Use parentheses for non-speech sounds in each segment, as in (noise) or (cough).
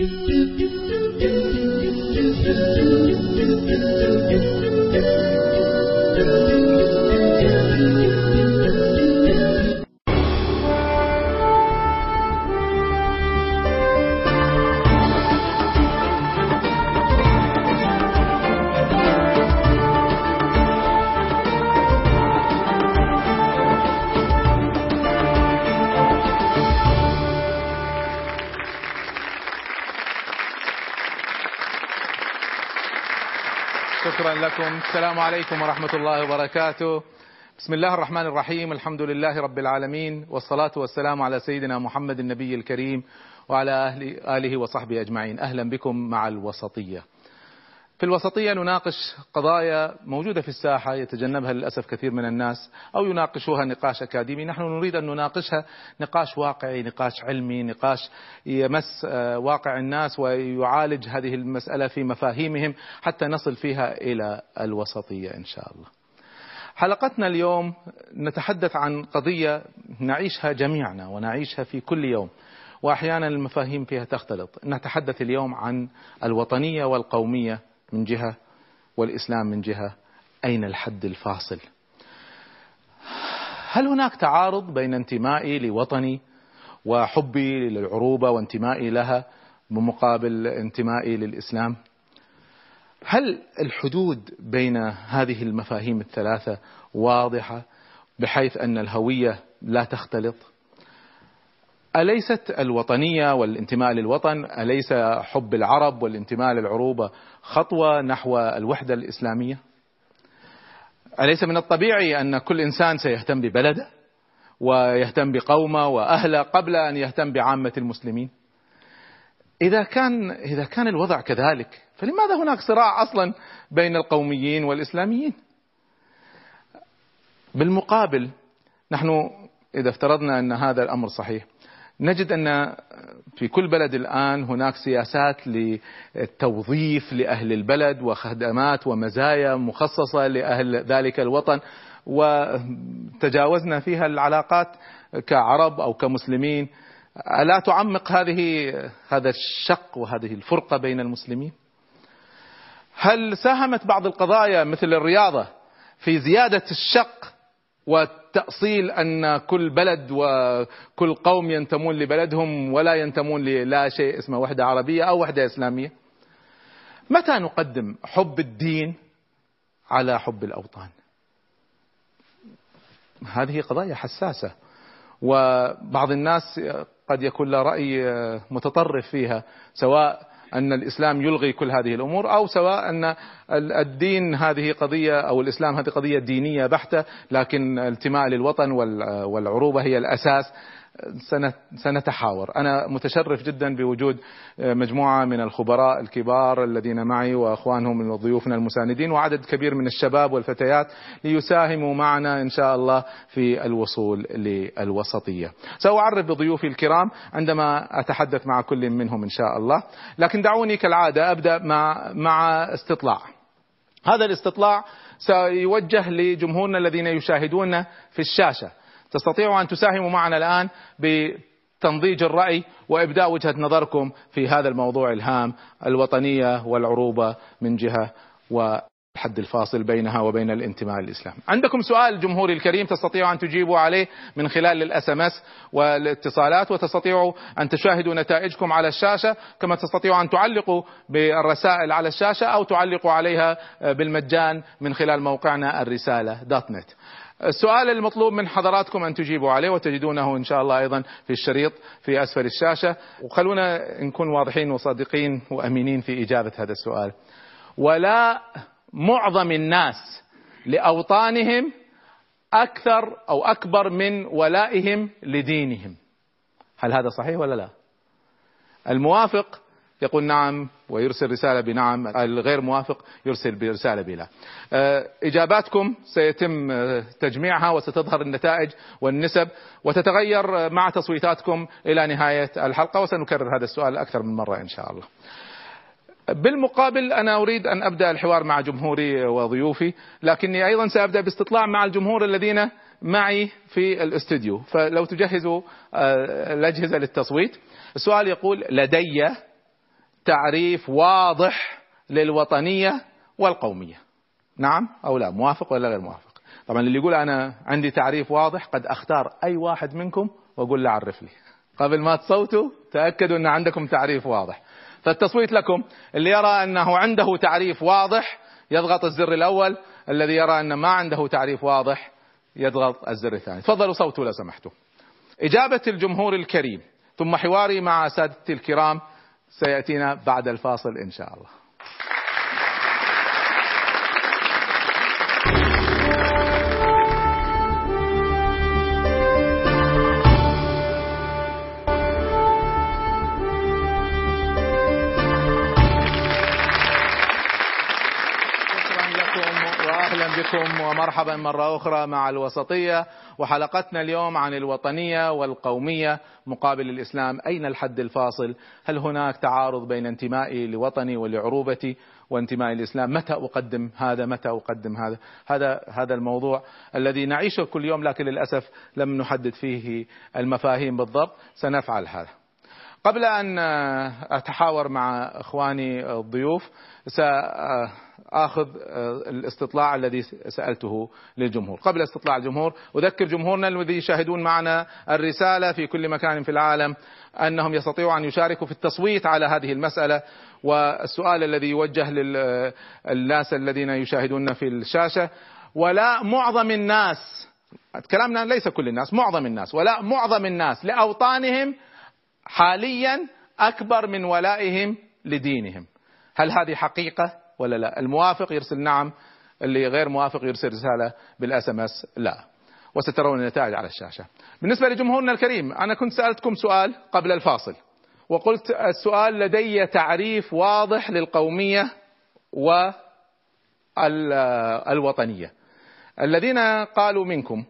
شكرا عليكم ورحمة الله وبركاته. بسم الله الرحمن الرحيم. الحمد لله رب العالمين. والصلاة والسلام على سيدنا محمد النبي الكريم وعلى أهل آله وصحبه أجمعين. أهلا بكم مع الوسطية. في الوسطية نناقش قضايا موجودة في الساحة يتجنبها للأسف كثير من الناس أو يناقشوها نقاش أكاديمي. نحن نريد أن نناقشها نقاش واقعي نقاش علمي نقاش يمس واقع الناس ويعالج هذه المسألة في مفاهيمهم حتى نصل فيها إلى الوسطية إن شاء الله. حلقتنا اليوم نتحدث عن قضية نعيشها جميعنا ونعيشها في كل يوم وأحيانا المفاهيم فيها تختلط. نتحدث اليوم عن الوطنية والقومية من جهة والإسلام من جهة أين الحد الفاصل؟ هل هناك تعارض بين انتمائي لوطني وحبي للعروبة وانتمائي لها بمقابل انتمائي للإسلام؟ هل الحدود بين هذه المفاهيم الثلاثة واضحة بحيث أن الهوية لا تختلط؟ أليست الوطنية والانتماء للوطن أليس حب العرب والانتماء للعروبة خطوة نحو الوحدة الإسلامية؟ أليس من الطبيعي أن كل إنسان سيهتم ببلده ويهتم بقومه وأهله قبل أن يهتم بعامة المسلمين؟ إذا كان إذا كان الوضع كذلك فلماذا هناك صراع أصلا بين القوميين والإسلاميين؟ بالمقابل نحن إذا افترضنا أن هذا الأمر صحيح نجد أن في كل بلد الآن هناك سياسات للتوظيف لأهل البلد وخدمات ومزايا مخصصة لأهل ذلك الوطن وتجاوزنا فيها العلاقات كعرب أو كمسلمين ألا تعمق هذه هذا الشق وهذه الفرقة بين المسلمين؟ هل ساهمت بعض القضايا مثل الرياضة في زيادة الشق والتأصيل أن كل بلد وكل قوم ينتمون لبلدهم ولا ينتمون للا شيء اسمه وحدة عربية أو وحدة إسلامية. متى نقدم حب الدين على حب الأوطان؟ هذه قضايا حساسة. وبعض الناس قد يكون له رأي متطرف فيها سواء أن الإسلام يلغي كل هذه الأمور أو سواء أن الدين هذه قضية أو الإسلام هذه قضية دينية بحتة لكن الانتماء للوطن والعروبة هي الأساس سنتحاور. أنا متشرف جدا بوجود مجموعة من الخبراء الكبار الذين معي وأخوانهم من ضيوفنا المساندين وعدد كبير من الشباب والفتيات ليساهموا معنا إن شاء الله في الوصول للوسطية. سأعرف بضيوفي الكرام عندما أتحدث مع كل منهم إن شاء الله لكن دعوني كالعادة أبدأ مع, مع استطلاع. هذا الاستطلاع سيوجه لجمهورنا الذين يشاهدون في الشاشة. تستطيعوا أن تساهموا معنا الآن بتنضيج الرأي وإبداء وجهة نظركم في هذا الموضوع الهام الوطنية والعروبة من جهة والحد الفاصل بينها وبين الانتماء للإسلام عندكم سؤال جمهوري الكريم تستطيعوا أن تجيبوا عليه من خلال الإس إم إس والاتصالات وتستطيعوا أن تشاهدوا نتائجكم على الشاشة كما تستطيعوا أن تعلقوا بالرسائل على الشاشة أو تعلقوا عليها بالمجان من خلال موقعنا الرسالة دوت نت. السؤال المطلوب من حضراتكم أن تجيبوا عليه وتجدونه إن شاء الله أيضا في الشريط في أسفل الشاشة. وخلونا نكون واضحين وصادقين وأمينين في إجابة هذا السؤال. ولا معظم الناس لأوطانهم أكثر أو أكبر من ولائهم لدينهم. هل هذا صحيح ولا لا؟ الموافق يقول نعم ويرسل رسالة بنعم. الغير موافق يرسل برسالة بلا. إجاباتكم سيتم تجميعها وستظهر النتائج والنسب وتتغير مع تصويتاتكم إلى نهاية الحلقة وسنكرر هذا السؤال أكثر من مرة إن شاء الله. بالمقابل أنا أريد أن أبدأ الحوار مع جمهوري وضيوفي لكني أيضا سأبدأ باستطلاع مع الجمهور الذين معي في الاستوديو. فلو تجهزوا الأجهزة للتصويت. السؤال يقول لدي تعريف واضح للوطنية والقومية. نعم أو لا موافق ولا غير موافق؟ طبعا اللي يقول أنا عندي تعريف واضح قد أختار أي واحد منكم وأقول له عرف لي. قبل ما تصوتوا تأكدوا أن عندكم تعريف واضح. فالتصويت لكم اللي يرى أنه عنده تعريف واضح يضغط الزر الأول الذي يرى أن ما عنده تعريف واضح يضغط الزر الثاني. تفضلوا صوتوا لو سمحتوا. إجابة الجمهور الكريم ثم حواري مع سادتي الكرام سيأتينا بعد الفاصل إن شاء الله. بكم ومرحبا مرة أخرى مع الوسطية وحلقتنا اليوم عن الوطنية والقومية مقابل الإسلام. أين الحد الفاصل؟ هل هناك تعارض بين انتمائي لوطني ولعروبتي وانتمائي للإسلام متى أقدم هذا؟ متى أقدم هذا؟ هذا هذا الموضوع الذي نعيشه كل يوم لكن للأسف لم نحدد فيه المفاهيم بالضبط. سنفعل هذا. قبل أن أتحاور مع إخواني الضيوف سآخذ الاستطلاع الذي سألته للجمهور. قبل استطلاع الجمهور أذكر جمهورنا الذي يشاهدون معنا الرسالة في كل مكان في العالم أنهم يستطيعوا أن يشاركوا في التصويت على هذه المسألة. والسؤال الذي يوجه للناس الذين يشاهدون في الشاشة ولا معظم الناس كلامنا ليس كل الناس معظم الناس ولا معظم الناس لأوطانهم حاليا أكبر من ولائهم لدينهم. هل هذه حقيقة ولا لا؟ الموافق يرسل نعم اللي غير موافق يرسل رسالة بال SMS لا. وسترون النتائج على الشاشة. بالنسبة لجمهورنا الكريم أنا كنت سألتكم سؤال قبل الفاصل وقلت السؤال لدي تعريف واضح للقومية والوطنية الذين قالوا منكم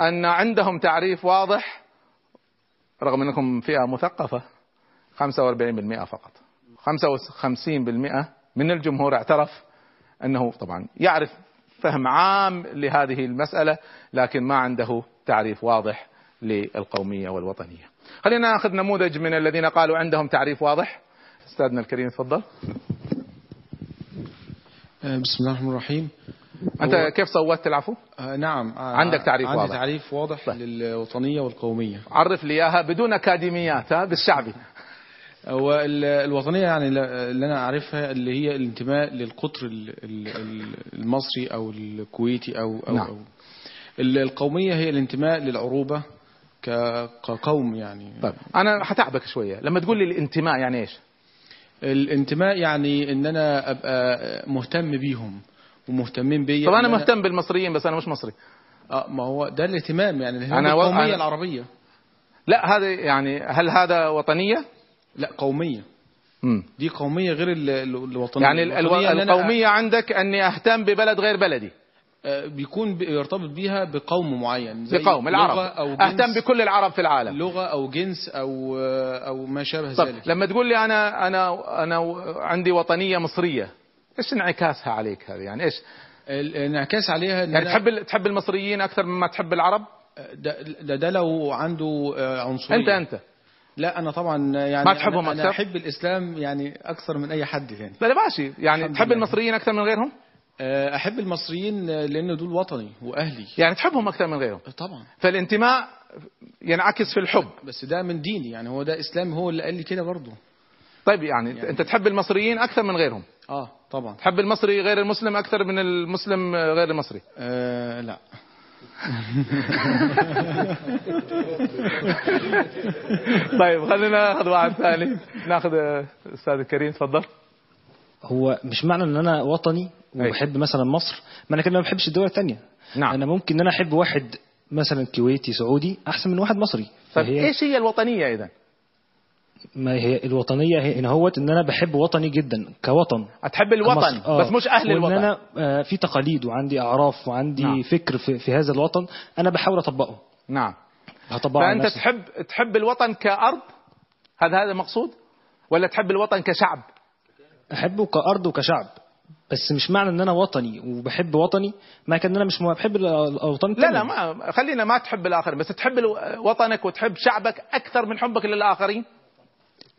أن عندهم تعريف واضح رغم أنكم فئة مثقفة 45% فقط. 55% من الجمهور اعترف أنه طبعا يعرف فهم عام لهذه المسألة لكن ما عنده تعريف واضح للقومية والوطنية. خلينا ناخذ نموذج من الذين قالوا عندهم تعريف واضح. أستاذنا الكريم تفضل. بسم الله الرحمن الرحيم. أنت كيف صوتت؟ العفو. آه نعم. آه عندك تعريف عندي واضح. تعريف واضح طيب. للوطنية والقومية. عرف لي إياها بدون أكاديميات ها بالشعبي. (laughs) والوطنية يعني اللي أنا أعرفها اللي هي الانتماء للقطر ال- ال- ال- المصري أو الكويتي أو أو, نعم. أو. ال- القومية هي الانتماء للعروبة ك- كقوم يعني. طيب. أنا حتعبك شوية. لما تقول لي الانتماء يعني إيش؟ الانتماء يعني إن أنا أبقى مهتم بيهم. ومهتمين بيا طب أنا مهتم بالمصريين بس أنا مش مصري. آه ما هو ده الاهتمام يعني الاهتمام القومية أنا- العربية. لا هذا يعني هل هذا وطنية؟ لا قومية. مم. دي قومية غير ال- ال- الوطنية. يعني ال- ألو... الوطنية إن أنا القومية عندك أني أهتم ببلد غير بلدي. آه، بيكون يرتبط بيها بقوم معين زي بقوم العرب. أو أهتم بكل العرب في العالم. لغة أو جنس أو آه، أو ما شابه طب ذلك. لما تقول لي أنا أنا أنا عندي وطنية مصرية إيش انعكاسها عليك هذه؟ يعني إيش؟ الانعكاس عليها إن يعني تحب تحب المصريين أكثر مما تحب العرب؟ ده, ده, ده لو عنده آه، عنصرية. انت أنت. لا أنا طبعا يعني ما تحبهم؟ أنا أحب الإسلام يعني أكثر من أي حد يعني لا ماشي. يعني تحب. المصريين أكثر من غيرهم؟ آه، أحب المصريين آه، لأن دول وطني وأهلي. يعني تحبهم أكثر من غيرهم؟ طبعا. فالانتماء ينعكس في الحب. بس ده من ديني يعني هو ده إسلام هو اللي قال لي كده برضه. طيب يعني, يعني- أنت تحب المصريين أكثر من غيرهم؟ آه طبعا. تحب المصري غير المسلم أكثر من المسلم غير المصري؟ آه لا. (laughs) طيب خلينا ناخذ واحد ثاني. ناخذ الاستاذ الكريم تفضل. هو مش معنى إن أنا وطني. وبحب مثلا مصر معنى كده ما بحبش الدول التانية نعم. أنا ممكن إن أنا أحب واحد مثلا كويتي سعودي أحسن من واحد مصري. طيب فهي إيش هي الوطنية اذا ما هي الوطنية هي إن هوت إن أنا بحب وطني جدا كوطن تحب الوطن. آه. بس مش أهل الوطن أنا آه، في تقاليد وعندي أعراف وعندي نعم. فكر في, في هذا الوطن أنا بحاول أطبقه نعم هطبقه فأنت نفسي. تحب تحب الوطن كأرض هذا هذا مقصود ولا تحب الوطن كشعب أحبه كأرض وكشعب بس مش معنى إن أنا وطني وبحب وطني معنى كده إن أنا مش بحب الأوطان لا. لا ما خلينا ما تحب الآخرين بس تحب وطنك وتحب شعبك أكثر من حبك للآخرين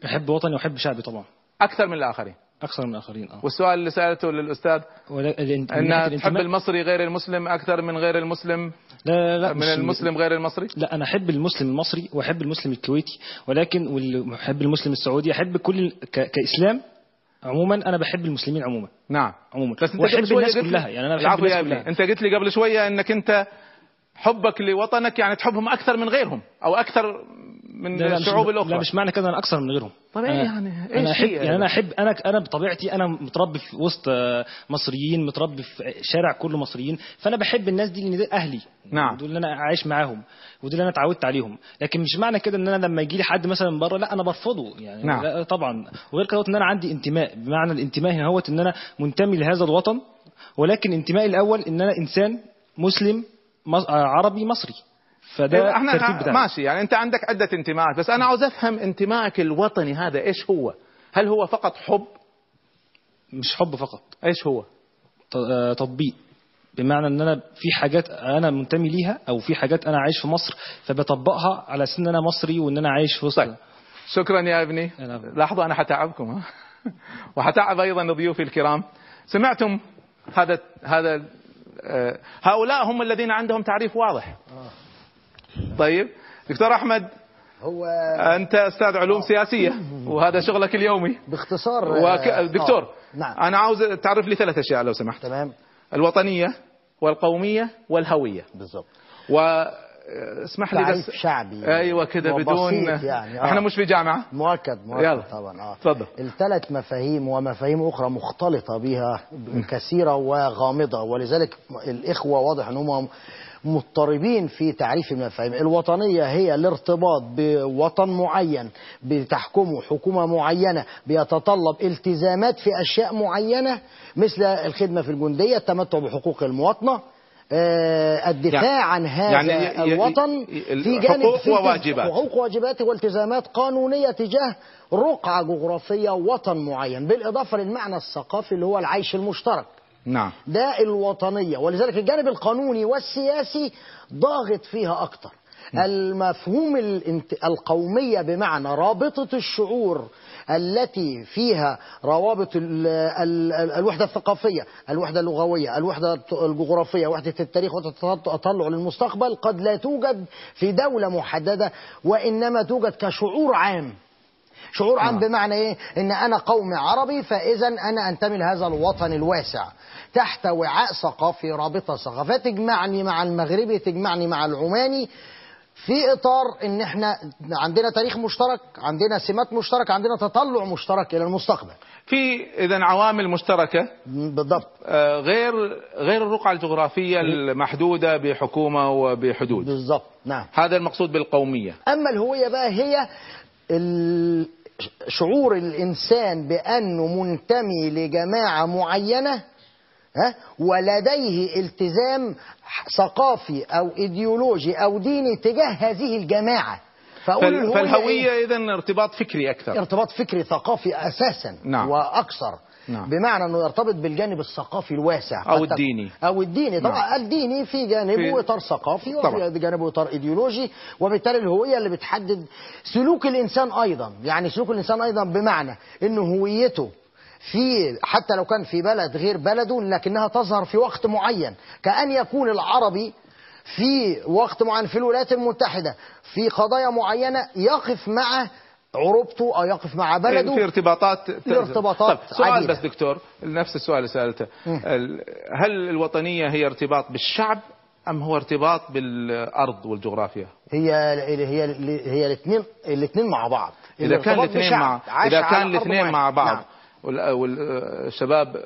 أحب وطني وأحب شعبي طبعا. أكثر من الآخرين. أكثر من الآخرين آه. والسؤال اللي سألته للأستاذ ولا- الانت- من ناحية ان تحب المصري غير المسلم أكثر من غير المسلم؟ لا لا لا من مش- المسلم غير المصري؟ لا أنا أحب المسلم المصري وأحب المسلم الكويتي ولكن واحب المسلم السعودي أحب كل ك... كإسلام عموما أنا بحب المسلمين عموما. نعم. عموما. بس أنت وأحب الناس قلت لي- كلها يعني أنا بحب العفو الناس كلها. أنت قلت لي قبل شوية أنك أنت حبك لوطنك يعني تحبهم أكثر من غيرهم أو أكثر من الشعوب الاخرى لا مش معنى كده أنا أكثر من غيرهم. طب أنا- يعني؟ إيش أنا احب يعني أنا احب أنا أنا بطبيعتي أنا متربي في وسط آه، مصريين متربي في شارع كله مصريين فأنا بحب الناس دي لأن دول أهلي. نعم. دول اللي أنا عايش معاهم ودول اللي أنا اتعودت عليهم. لكن مش معنى كده إن أنا لما يجي لي حد مثلا من بره لا أنا برفضه. يعني نعم. لا طبعا. وغير كده إن أنا عندي انتماء. بمعنى الانتماء هنا هو إن أنا منتمي لهذا الوطن ولكن انتمائي الأول إن أنا إنسان مسلم آه، عربي مصري. فده إحنا الترتيب بتاعي ماشي يعني أنت عندك عدة انتماءات بس أنا عاوز أفهم انتمائك الوطني هذا إيش هو؟ هل هو فقط حب؟ مش حب فقط. إيش هو؟ آه، تطبيق. بمعنى إن أنا في حاجات أنا منتمي ليها أو في حاجات أنا عايش في مصر فبطبقها على أساس إن أنا مصري وإن أنا عايش في وسط طيب. شكرا يا أبني. نعم. لاحظوا أنا حتعبكم ها؟ (laughs) وحتعب أيضا ضيوفي الكرام. سمعتم هذا هذا آه، هؤلاء هم الذين عندهم تعريف واضح. طيب. دكتور أحمد هو أنت أستاذ علوم سياسية وهذا شغلك اليومي. باختصار وك... آه، دكتور آه، نعم. أنا عاوز تعرف لي ثلاث أشياء لو سمحت. تمام. الوطنية والقومية والهوية. بالظبط و اسمح لي بس. شعبي. أيوه كده بدون يعني، آه. إحنا مش في جامعة. مؤكد مؤكد يلا. طبعا. آه. اتفضل. الثلاث مفاهيم ومفاهيم أخرى مختلطة بها كثيرة وغامضة ولذلك الإخوة واضح ان هم مضطربين في تعريف المفاهيم. الوطنية هي الارتباط بوطن معين بتحكمه حكومة معينة بيتطلب التزامات في أشياء معينة مثل الخدمة في الجندية التمتع بحقوق المواطنة آه، الدفاع يعني- عن هذا يعني الوطن في جانب حقوق وواجبات. حقوق وواجبات والتزامات قانونية تجاه رقعة جغرافية وطن معين بالإضافة للمعنى الثقافي اللي هو العيش المشترك. نعم. ده الوطنية. ولذلك الجانب القانوني والسياسي ضاغط فيها أكتر. المفهوم الانت- القومية بمعنى رابطة الشعور التي فيها روابط ال ال ال الوحدة الثقافية الوحدة اللغوية الوحدة الجغرافية وحدة التاريخ والتطلع للمستقبل قد لا توجد في دولة محددة وإنما توجد كشعور عام. شعور عام بمعنى إيه؟ إن أنا قوم عربي فإذا أنا أنتمي لهذا الوطن الواسع. تحت وعاء ثقافي رابطة ثقافات تجمعني مع المغربي تجمعني مع العماني. في إطار إن إحنا عندنا تاريخ مشترك عندنا سمات مشتركه عندنا تطلع مشترك إلى المستقبل. في اذا عوامل مشتركة. بالضبط. آه، غير غير الرقعة الجغرافية المحدودة بحكومة وبحدود. بالضبط نعم. هذا المقصود بالقومية. أما الهوية بقى هي ال- شعور الإنسان بأنه منتمي لجماعة معينة ها ولديه التزام ثقافي أو إيديولوجي أو ديني تجاه هذه الجماعة فأقول فال- الهوية إيه؟ فالهويه اذا ارتباط فكري أكثر ارتباط فكري ثقافي أساسا نعم. وأكثر نعم. بمعنى أنه يرتبط بالجانب الثقافي الواسع تك- الديني. أو الديني طبعا الديني في جانبه في- إطار ثقافي طبعا. وفي جانبه إطار إيديولوجي وبالتالي الهوية اللي بتحدد سلوك الإنسان أيضا يعني سلوك الإنسان أيضا بمعنى إنه هويته في حتى لو كان في بلد غير بلده لكنها تظهر في وقت معين كأن يكون العربي في وقت معين في الولايات المتحدة في قضايا معينة يقف مع عروبته أو يقف مع بلده في ارتباطات في ارتباطات طيب سؤال عديدة. بس دكتور نفس السؤال اللي سألته ال- هل الوطنية هي ارتباط بالشعب أم هو ارتباط بالأرض والجغرافيا؟ هي هي هي الاثنين الاثنين مع بعض إذا كان الاثنين مع إذا كان الاثنين. مع بعض نعم. وال- والشباب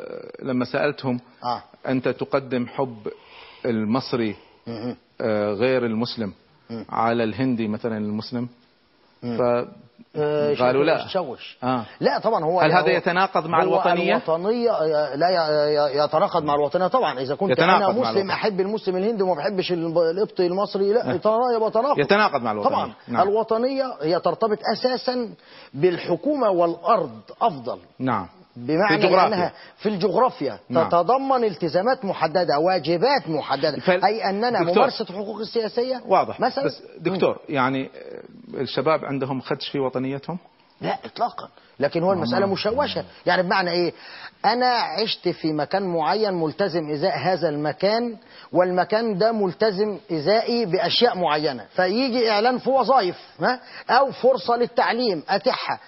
لما سألتهم آه. أنت تقدم حب المصري آه، غير المسلم على الهندي مثلا المسلم آه، فقالوا لا شوش آه. لا طبعا هو هل هذا هو- يتناقض مع هو الوطنية؟ الوطنية آه، لا يتناقض مع الوطنية طبعا إذا كنت مع مسلم. أحب المسلم الهندي وما بحبش ال- القبطي المصري لا يتنا- يبقى تناقض يتناقض مع الوطنية. طبعا نعم. الوطنية هي ترتبط أساسا بالحكومة والأرض أفضل نعم بمعنى في. أنها في الجغرافيا نعم. تتضمن التزامات محددة واجبات محددة. فال- أي أننا دكتور. ممارسة حقوق السياسية؟ واضح. مثلا؟ بس دكتور يعني آه، الشباب عندهم خدش في وطنيتهم؟ لا اطلاقا. لكن هو المسألة مشوشة. يعني بمعنى إيه؟ أنا عشت في مكان معين ملتزم إزاء هذا المكان والمكان ده ملتزم إزائي بأشياء معينة. فيجي إعلان في وظائف ها أو فرصة للتعليم أتحها.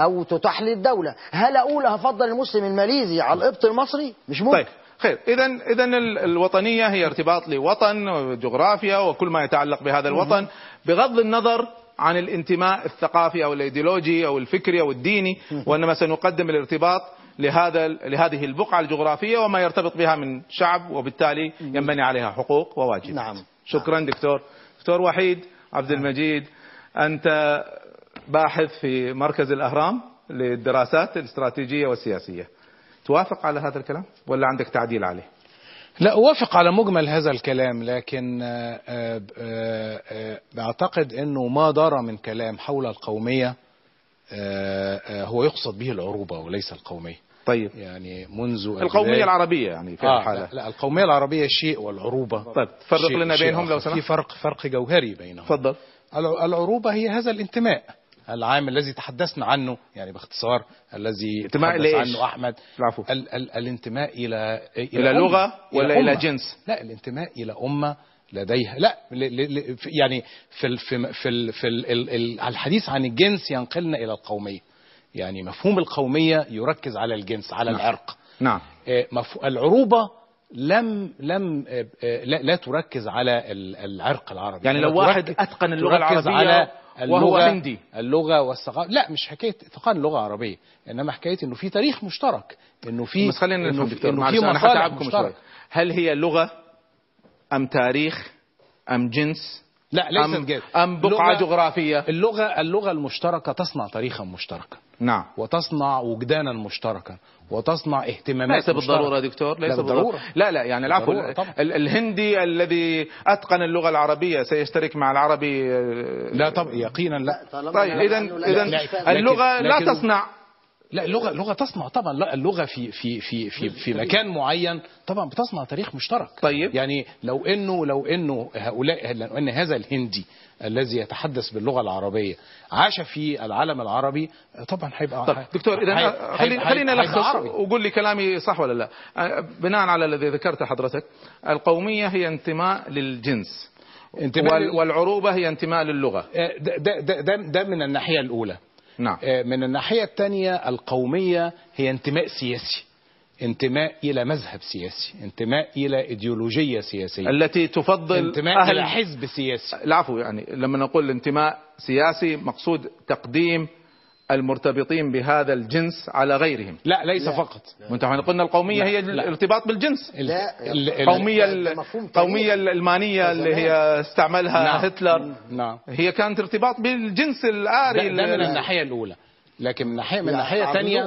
أو تتاح للدوله هل أقول هفضل المسلم الماليزي على القبط المصري؟ مش ممكن. طيب خير. اذا اذا ال- الوطنية هي ارتباط لوطن وجغرافيا وكل ما يتعلق بهذا الوطن. بغض النظر عن الانتماء الثقافي أو الإيديولوجي أو الفكري أو الديني وإنما سنقدم الارتباط لهذا لهذه البقعة الجغرافية وما يرتبط بها من شعب وبالتالي ينبني عليها حقوق وواجبات. نعم. شكرا دكتور. دكتور وحيد عبد المجيد أنت باحث في مركز الأهرام للدراسات الاستراتيجية والسياسية. توافق على هذا الكلام ولا عندك تعديل عليه؟ لا أوافق على مجمل هذا الكلام لكن آه، آه، آه، بعتقد أنه ما دار من كلام حول القومية هو يقصد به العروبة وليس القومية. طيب. يعني منذ القومية العربية يعني في آه الحاله لا, لا القومية العربية شيء والعروبة طيب فرق لنا بينهم لو. سمحت. في فرق فرق جوهري بينهم. تفضل. الع- العروبة هي هذا الانتماء. العام الذي تحدثنا عنه يعني باختصار الذي تحدث؟ عنه أحمد العفو. ال ال الانتماء إلى إلى أمة. لغة ولا إلى أمة. جنس؟ لا الانتماء إلى أمة لديها لا ل ل ل في- يعني في ال في ال في, ال في ال ال ال الحديث عن الجنس ينقلنا إلى القومية يعني مفهوم القومية يركز على الجنس على العرق نعم آه، العروبة لم لم آه، آه، لا, لا تركز على ال- العرق العربي يعني لو واحد أتقن اللغة تركز العربية على وهو اللغة- هندي. اللغة والثقافة لا مش حكاية اتقان لغة عربية إنما حكاية إنه في تاريخ مشترك إنه في بس خلينا نفهم في- دكتور إنه معلش في أنا مصالح حتعبكم شوي مشتركة. هل هي لغة أم تاريخ أم جنس لا ليست ام جد. أم بقعة اللغة- جغرافية؟ اللغة اللغة المشتركة تصنع تاريخا مشتركا. نعم. وتصنع وجدانا مشتركا. وتصنع اهتمامات ليس بالضرورة مشتركة. دكتور ليس لا بالضرورة. لا لا يعني العفو بالضرورة الهندي الذي أتقن اللغة العربية سيشترك مع العربي آه، لا طبعا يقينا لا. طالما طيب اذا يعيش فعلا. اللغة لا لكن- تصنع لا اللغة اللغة تصنع طبعا. لا اللغة في في في في في مكان معين طبعا بتصنع تاريخ مشترك. طيب. يعني لو إنه لو إنه هؤلاء لو إن هذا الهندي الذي يتحدث باللغة العربية عاش في العالم العربي طبعا هيبقى طب دكتور إذا هيبقى الخص. وقول لي كلامي صح ولا لا. أه، بناء على الذي ذكرته حضرتك القومية هي انتماء للجنس. انتماء وال- والعروبة هي انتماء للغة. ده ده ده, ده, ده من الناحية الأولى. نعم. آه، من الناحية الثانية القومية هي انتماء سياسي. انتماء إلى مذهب سياسي. انتماء إلى إيديولوجية سياسية. التي تفضل انتماء أهل إلى حزب سياسي. العفو يعني لما نقول انتماء سياسي مقصود تقديم المرتبطين بهذا الجنس على غيرهم لا ليس لا. فقط وانت إحنا قلنا القومية لا، هي لا. الارتباط بالجنس ال- لا، ال- ال- القوميه ده- ده القوميه. الألمانية اللي. هي استعملها نعم. هتلر نعم هي كانت ارتباط بالجنس ده, الآري ده من ال- الناحية الأولى لكن من ناحية من لا، ناحية عن ثانية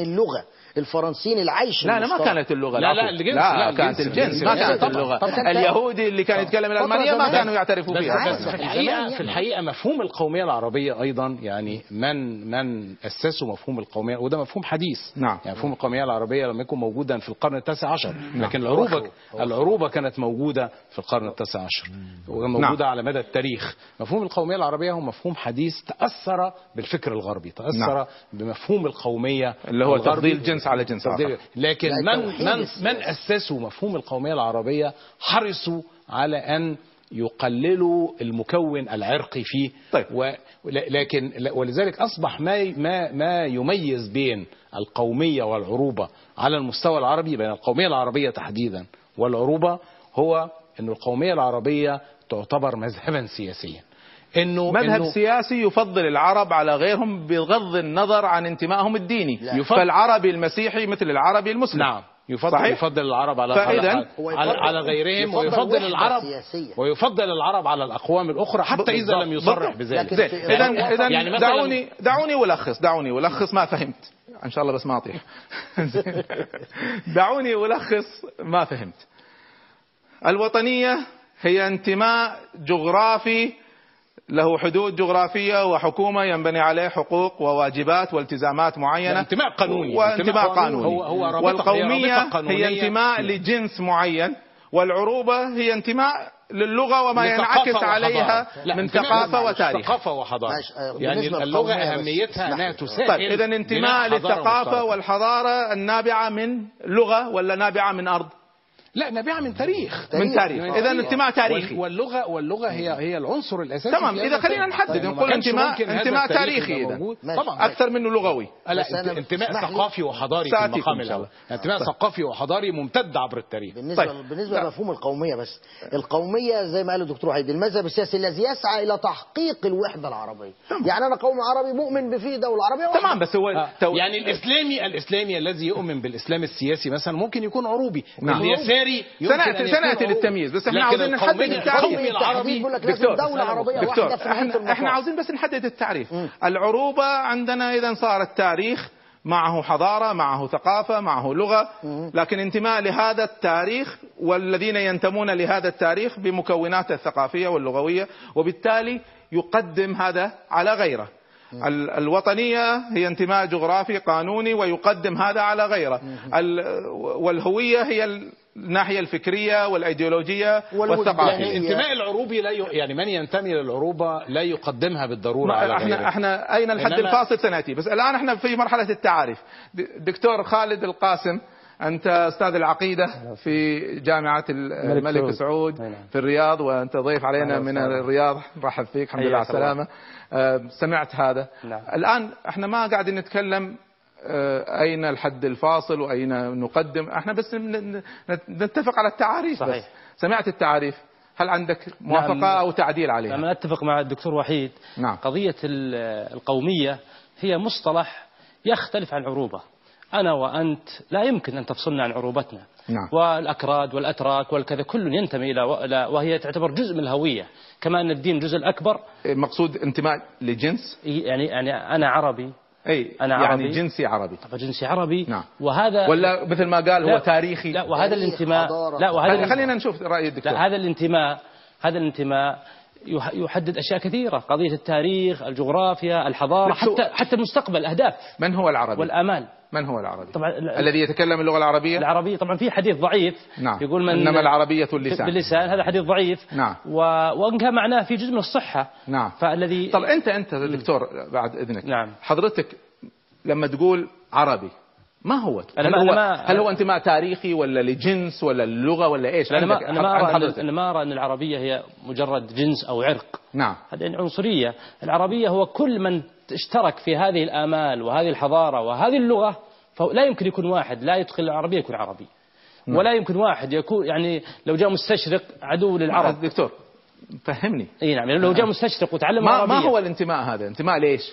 اللغة الفرنسيين العيش لا لا ما. كانت اللغة لا،. لا، الجنس، لا, لا، كانت الجنس، ما. كانت اللغة. اليهودي اللي كان يتكلم الألمانية ما. كانوا يعترفوا فيها بس في الحقيقة في الحقيقة مفهوم القومية العربية أيضا يعني من من أسسوا مفهوم القومية وده مفهوم حديث نعم. يعني مفهوم القومية العربية لم يكن موجودا في القرن التاسع عشر لكن العروبة العروبة كانت موجودة في القرن التاسع عشر وموجودة على مدى التاريخ مفهوم القومية العربية هو مفهوم حديث تأثر بالفكر الغربي تأثر نعم. بمفهوم القومية اللي هو. تفضيل جنس على جنس آخر. لكن من من. من أسسوا مفهوم القومية العربية حرصوا على أن يقللوا المكون العرقي فيه طيب. و لكن ولذلك أصبح ما ما ما يميز بين القومية والعروبة على المستوى العربي بين القومية العربية تحديدا والعروبة هو أن القومية العربية تعتبر مذهبا سياسيا إنه مذهب إنه سياسي يفضل العرب على غيرهم بغض النظر عن انتمائهم الديني لا. يفضل- فالعربي المسيحي مثل العربي المسلم نعم يفضل صحيح؟ يفضل العرب على فإذا على, على, غيرهم يفضل ويفضل العرب سياسية. ويفضل العرب على الأقوام الأخرى حتى إذا لم يصرح. بذلك اذا يعني- اذا يعني مثلاً- دعوني دعوني ولخص دعوني ولخص ما فهمت إن شاء الله بس ما أطيح. (laughs) دعوني ولخص ما فهمت الوطنية هي انتماء جغرافي له حدود جغرافية وحكومة ينبني عليه حقوق وواجبات والتزامات معينة انتماء قانوني. وانتماء انتماء قانوني هو- هو والقومية هي رابطة قانونية. هي انتماء لجنس معين والعروبة هي انتماء للغة وما ينعكس عليها من ثقافة وتاريخ ثقافة وحضارة آه، يعني اللغة أهميتها أنها. تسهل طيب إذا انتماء للثقافة. والحضارة النابعة من لغة ولا نابعة من أرض؟ لا نابعة من تاريخ من تاريخ إذا انتماء تاريخي وال- واللغة واللغة هي هي العنصر الأساسي تمام، هذا خلينا. نحدد، طيب، نقول انتماء- انتماء تاريخي. ماشي. طبعا أكثر منه لغوي لا انتماء. ثقافي وحضاري في المقام الله. انتماء ثقافي وحضاري ممتد عبر التاريخ بالنسبة طيب. بالنسبة. لمفهوم القومية بس القومية زي ما قال الدكتور وحيد المذهب السياسي الذي يسعى إلى تحقيق الوحدة العربية يعني أنا قومي عربي مؤمن بفي دولة عربية. تمام بس هو آه،. يعني الإسلامي الإسلامي الذي يؤمن بالإسلام السياسي مثلا ممكن يكون عروبي نعم. اليساري يكون سنأتي عروبي. للتمييز، بس إحنا لكن عاوزين نحدد التعريف. العربي دكتور، دكتور إحنا, إحنا عاوزين بس نحدد التعريف. العروبة عندنا إذا صار التاريخ معه حضارة معه ثقافة معه لغة لكن انتماء لهذا التاريخ والذين ينتمون لهذا التاريخ بمكوناته الثقافية واللغوية وبالتالي يقدم هذا على غيره. ال- الوطنية هي انتماء جغرافي قانوني ويقدم هذا على غيره. ال- والهوية هي الناحية الفكرية والأيديولوجية والوجدانية. والثقافية الانتماء العروبي لا ي... يعني من ينتمي للعروبة لا يقدمها بالضرورة على إحنا غيره إحنا أين الحد إنما- الفاصل سنأتي بس الآن إحنا في مرحلة التعاريف د- دكتور خالد القاسم أنت أستاذ العقيدة في جامعة ال- الملك سعود. نعم. في الرياض وأنت ضيف علينا من. الرياض رحب فيك الحمد لله على. السلامة آه، سمعت هذا نعم. الآن إحنا ما قاعدين نتكلم أين الحد الفاصل وأين نقدم؟ إحنا بس نتفق على التعاريف بس. صحيح. سمعت التعاريف. هل عندك موافقة نعم. أو تعديل عليها؟ أنا أتفق مع الدكتور وحيد. نعم. قضية ال- القومية هي مصطلح يختلف عن العروبة أنا وأنت لا يمكن أن تفصلنا عن عروبتنا. نعم. والأكراد والأتراك والكذا كل ينتمي إلى إلى- وهي تعتبر جزء من الهوية. كما أن الدين الجزء الأكبر. مقصود انتماء لجنس؟ يعني يعني أنا عربي. أي أنا يعني عربي. جنسي عربي. فجنسي عربي؟ نعم. وهذا ولا مثل ما قال هو تاريخي. لا وهذا تاريخ، الانتماء. لا وهذا خلينا نشوف رأي الدكتور. لا هذا الانتماء هذا الانتماء يح- يحدد أشياء كثيرة قضية التاريخ الجغرافيا الحضارة حتى حتى المستقبل الاهداف من هو العربي؟ والآمال. من هو العربي؟ طبعا ال- الذي يتكلم اللغة العربية؟ العربي طبعا في حديث ضعيف نعم. يقول من إنما العربية اللسان. باللسان هذا حديث ضعيف. نعم. و... وإن كان معناه في جزء من الصحة. نعم. فالذي طب أنت أنت دكتور بعد إذنك. نعم. حضرتك لما تقول عربي ما هو؟ أنا هل, ما- هو أنا ما- هل هو انتماء تاريخي ولا لجنس ولا اللغة ولا إيش؟ أنا ما أنا ما أرى أنا ما أرى أن العربية هي مجرد جنس أو عرق. نعم. هذه يعني عنصرية. العربية هو كل من اشترك في هذه الآمال وهذه الحضارة وهذه اللغة فلا يمكن يكون واحد لا يدخل العربية يكون عربي. ولا يمكن واحد يكون يعني لو جاء مستشرق عدو للعرب. دكتور فهمني. إي نعم يعني لو جاء مستشرق وتعلم ما العربية. ما هو الانتماء هذا؟ انتماء ليش؟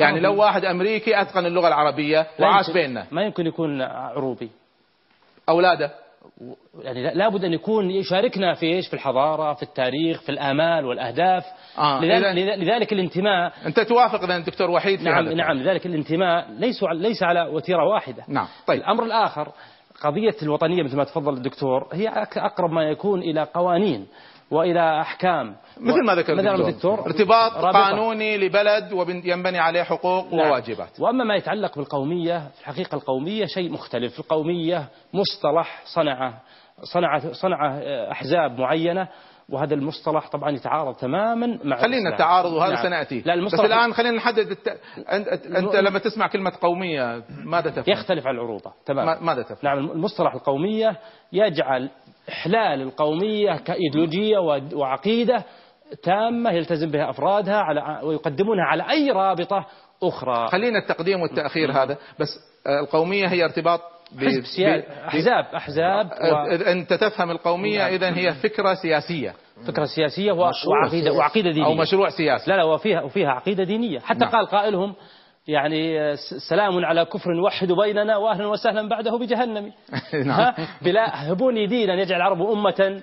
يعني لو واحد أمريكي أتقن اللغة العربية وعاش بيننا. ما يمكن يكون عروبي. أولاده؟ يعني لا- لابد أن يكون يشاركنا في إيش؟ في الحضارة في التاريخ في الآمال والأهداف. آه، لذلك, لذلك الانتماء أنت توافق اذا الدكتور وحيد في نعم نعم لذلك الانتماء ليس ليس على وتيرة واحدة. نعم طيب. الأمر الآخر قضية الوطنية مثل ما تفضل الدكتور هي أقرب ما يكون إلى قوانين. وإلى أحكام مثل ما ذكر الدكتور ارتباط رابطة. قانوني لبلد وينبني عليه حقوق نعم. وواجبات وأما ما يتعلق بالقومية في الحقيقة القومية شيء مختلف القومية مصطلح صنعه صنع صنع أحزاب معينة وهذا المصطلح طبعا يتعارض تماما مع خلينا. التعارض وهذا نعم. سنأتي لا بس الآن خلينا نحدد الت... انت, انت لما تسمع كلمة قومية ماذا تفهم؟ يختلف عن العروبه تمام ما- ماذا تفهم؟ نعم المصطلح القومية يجعل إحلال القومية كإيديولوجية و- وعقيدة تامة يلتزم بها أفرادها على ويقدمونها على أي رابطة أخرى. خلينا التقديم والتأخير هذا. بس آه، القومية هي ارتباط. حزب سياسي أحزاب أحزاب آه، إذا أنت تفهم القومية اذا هي فكرة سياسية. وفكرة سياسية و- وعقيدة. وعقيدة دينية. أو مشروع سياسي. لا لا وفيها وفيها عقيدة دينية. حتى نعم. قال قائلهم يعني آه، سلام على كفر يوحد بيننا واهلا وسهلا بعده بجهنم (laughs) نعم. بلا هبوني دينا يجعل العرب أمة